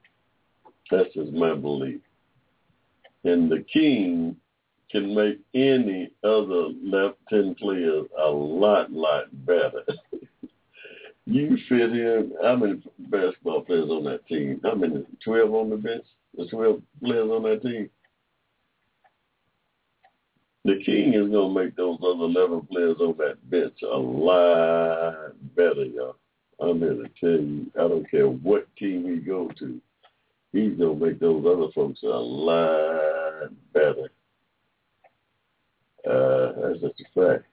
That's just my belief. And the King can make any other left ten players a lot, lot better. (laughs) you fit in how many basketball players on that team? How many? Twelve on the bench? The twelve players on that team? The King is gonna make those other eleven players on that bench a lot better, y'all. I'm here to tell you, I don't care what team he go to, he's gonna make those other folks a lot better. Uh, that's just a fact.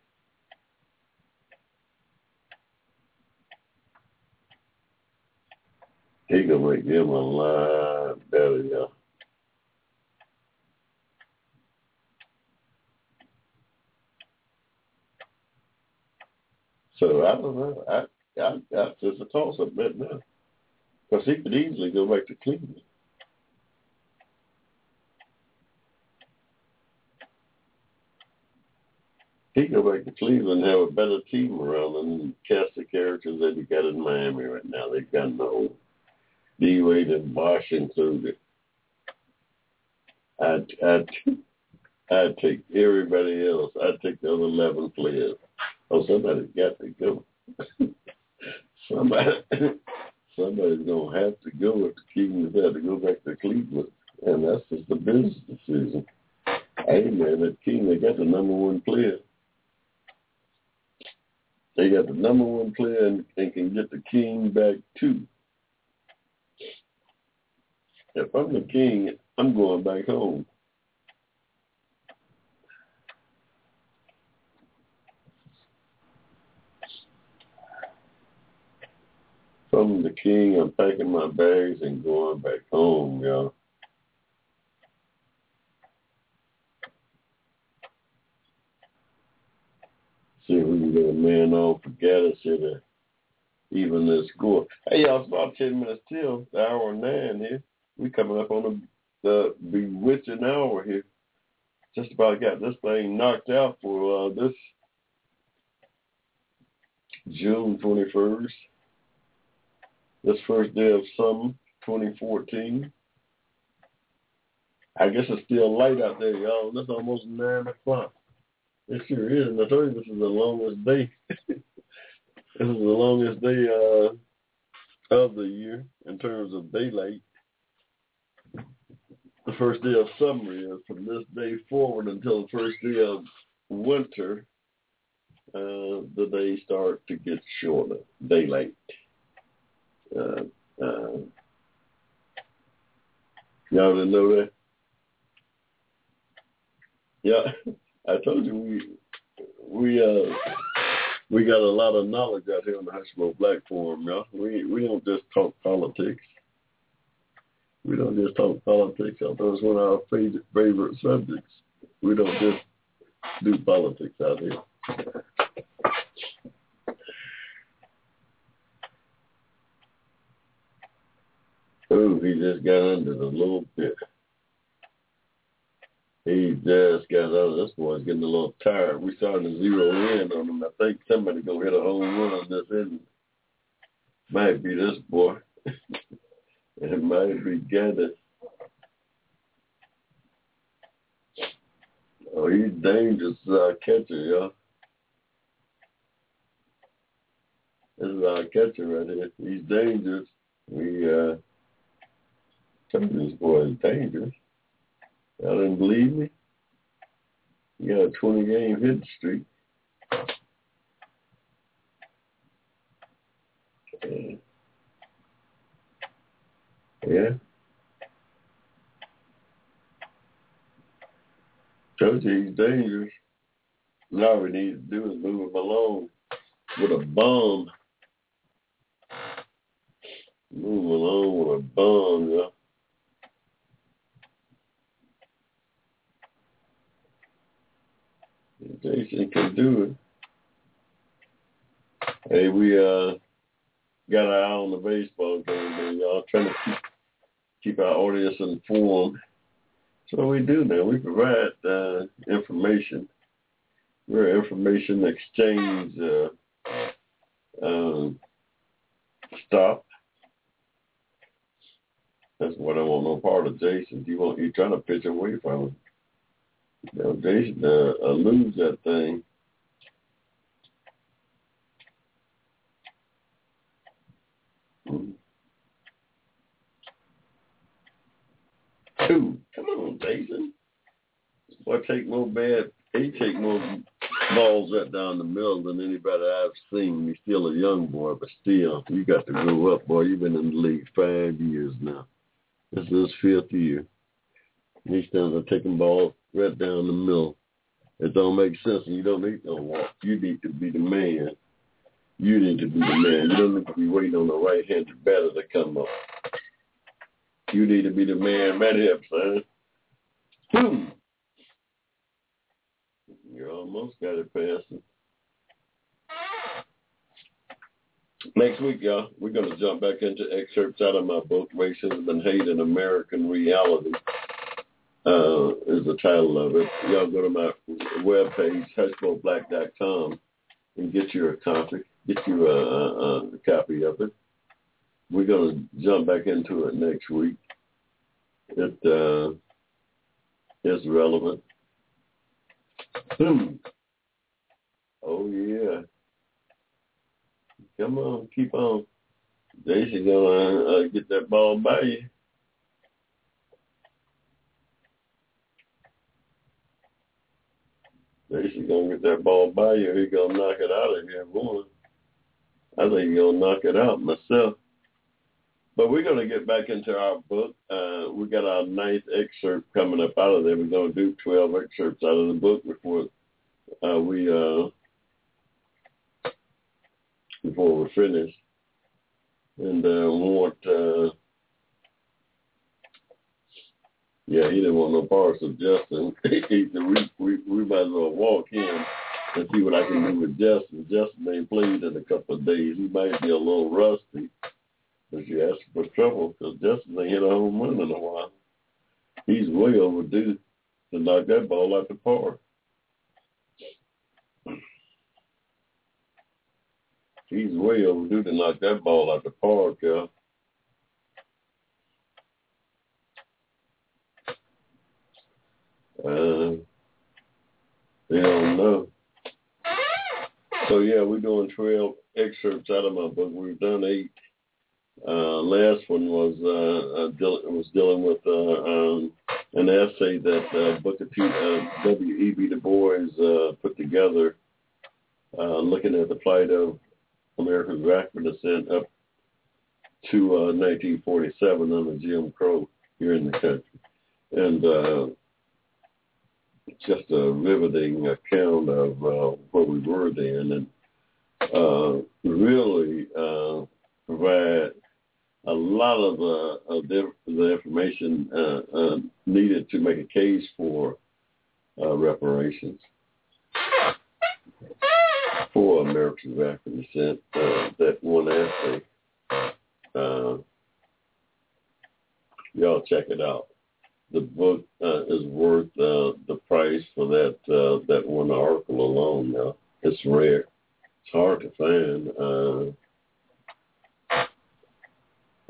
He gonna make them a lot better, y'all. So I don't know. I I I just a toss up bet now. Because he could easily go back to Cleveland. He go back to Cleveland and have a better team around than cast the characters that he got in Miami right now. They've got no D Wade and Bosh included. I'd I'd I'd take everybody else. I'd take the other eleven players. Oh, somebody's got to go. (laughs) Somebody somebody's gonna have to go if the Kings have to go back to Cleveland. And that's just a business decision. Hey man, that King they got the number one player. They got the number one player and, and can get the king back too. If I'm the king, I'm going back home. I'm the king, I'm packing my bags and going back home, y'all. See if we can get a man on for Gattis here to even the score. Hey, y'all, it's about 10 minutes till the hour nine here. We coming up on the, the bewitching hour here. Just about got this thing knocked out for uh, this June 21st. This first day of summer, 2014. I guess it's still light out there, y'all. It's almost 9 o'clock. It sure is. And I told you this is the longest day. (laughs) this is the longest day uh, of the year in terms of daylight. The first day of summer is from this day forward until the first day of winter. Uh, the days start to get shorter. Daylight. Uh, uh, y'all didn't know that? Yeah. I told you we we uh we got a lot of knowledge out here on the Hushmo Black Forum, y'all. We we don't just talk politics. We don't just talk politics, although it's one of our favorite favorite subjects. We don't just do politics out here. He just got under the little bit. He just got out. This boy's getting a little tired. We're starting to zero in on him. I think somebody gonna hit a home run on this end. Might be this boy. (laughs) it might be Gattis. Oh, he's dangerous uh, catcher, y'all. This is our catcher right here. He's dangerous. We uh, told this boy is dangerous. Y'all didn't believe me? You got a 20 game hit streak. Uh, yeah. told you he's dangerous. All we need to do is move him along with a bomb. Move along with a bomb, yeah. Jason can do it. Hey, we uh got our eye on the baseball game, y'all. Trying to keep keep our audience informed. So we do now. We provide uh, information. We're an information exchange uh, um, stop. That's what I want no part of Jason. You want you trying to pitch away from him. Uh, uh, lose that thing. Two. Come on, Jason. Boy, take more bad. He take more balls right down the middle than anybody I've seen. He's still a young boy, but still, you got to grow up, boy. You've been in the league five years now. This is his fifth year. He's down there taking balls right down the middle. It don't make sense, and you don't need no walk. You need to be the man. You need to be the man. You don't need to be waiting on the right-handed batter to come up. You need to be the man right here, son. Boom. You almost got it passing. Next week, y'all, we're going to jump back into excerpts out of my book, Racism and Hate in American Reality, uh, is the title of it. Y'all go to my webpage, hushmoblack.com, and get your copy, get you a, a, a copy of it. We're going to jump back into it next week. It uh, is relevant. Hmm. Oh, yeah. Come on, keep on. Jason gonna uh, get that ball by you. Jason gonna get that ball by you. He gonna knock it out of here, boy. I think he's gonna knock it out myself. But we're gonna get back into our book. Uh, we got our ninth excerpt coming up out of there. We're gonna do twelve excerpts out of the book before uh, we uh, before we're finished. And uh, want, uh, yeah, he didn't want no parts of Justin. (laughs) he we, we, we might as well walk in and see what I can do with Justin. Justin ain't played in a couple of days. He might be a little rusty, but you ask for trouble because Justin ain't hit a home run in a while. He's way overdue to knock that ball out the park. He's way overdue to knock that ball out the park, y'all. They don't know. So yeah, we're doing twelve excerpts out of my book. We've done eight. Uh, last one was uh, uh, deal- was dealing with uh, um, an essay that uh, Booker T. Uh, W. E. B. Du Bois uh, put together, uh, looking at the plight of Americans of African descent up to uh, 1947 under Jim Crow here in the country. And uh, just a riveting account of uh, where we were then and uh, really uh, provide a lot of, uh, of the, the information uh, uh, needed to make a case for uh, reparations for Americans of African descent. Uh, that one essay, uh, y'all check it out. The book uh, is worth uh, the price for that uh, that one article alone. Now it's rare. It's hard to find. Uh,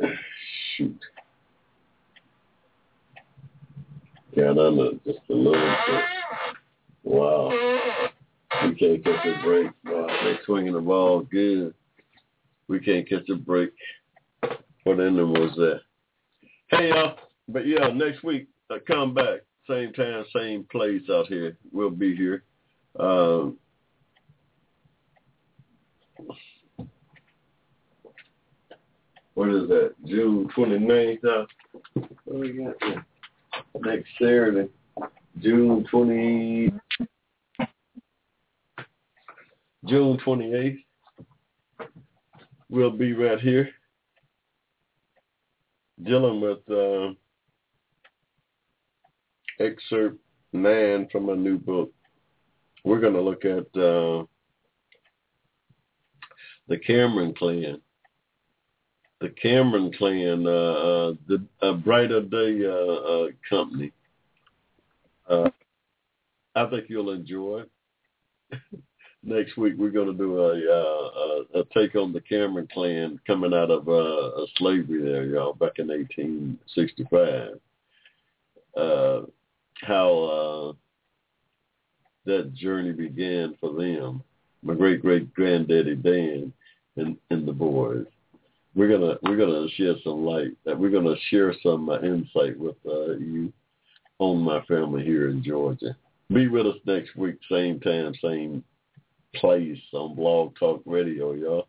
(sighs) shoot. I'm a, just a little bit. Wow. We can't catch a break. Wow, they're swinging the ball good. We can't catch a break. What inning was that? Hey, y'all. But yeah, next week, uh, come back. Same time, same place out here. We'll be here. Um, what is that? June 29th. Uh, what we got? Next Saturday. June 20, June 28th. We'll be right here dealing with uh, excerpt nine from a new book. We're going to look at uh, the Cameron clan. The Cameron clan, uh, uh, the uh, Brighter Day uh, uh, company. I think you'll enjoy. (laughs) Next week we're going to do a, a, take on the Cameron clan coming out of slavery there, y'all, back in 1865. How uh, that journey began for them. My great great granddaddy Dan and, and the boys. We're gonna we're gonna share some light. We're gonna share some uh, insight with uh, you on my family here in Georgia. Be with us next week, same time, same place on Blog Talk Radio, y'all.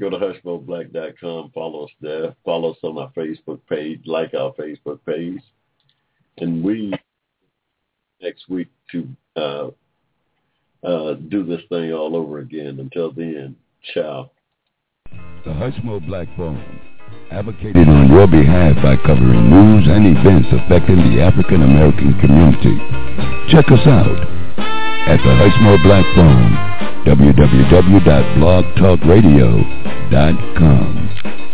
Go to hushmoblack.com, follow us there, follow us on our Facebook page, like our Facebook page, and we next week to uh, uh, do this thing all over again. Until then, ciao. The Hushmo Black Forum advocated on your behalf by covering news and events affecting the African American community. Check us out at the Hushmo Black Forum, www.blogtalkradio.com.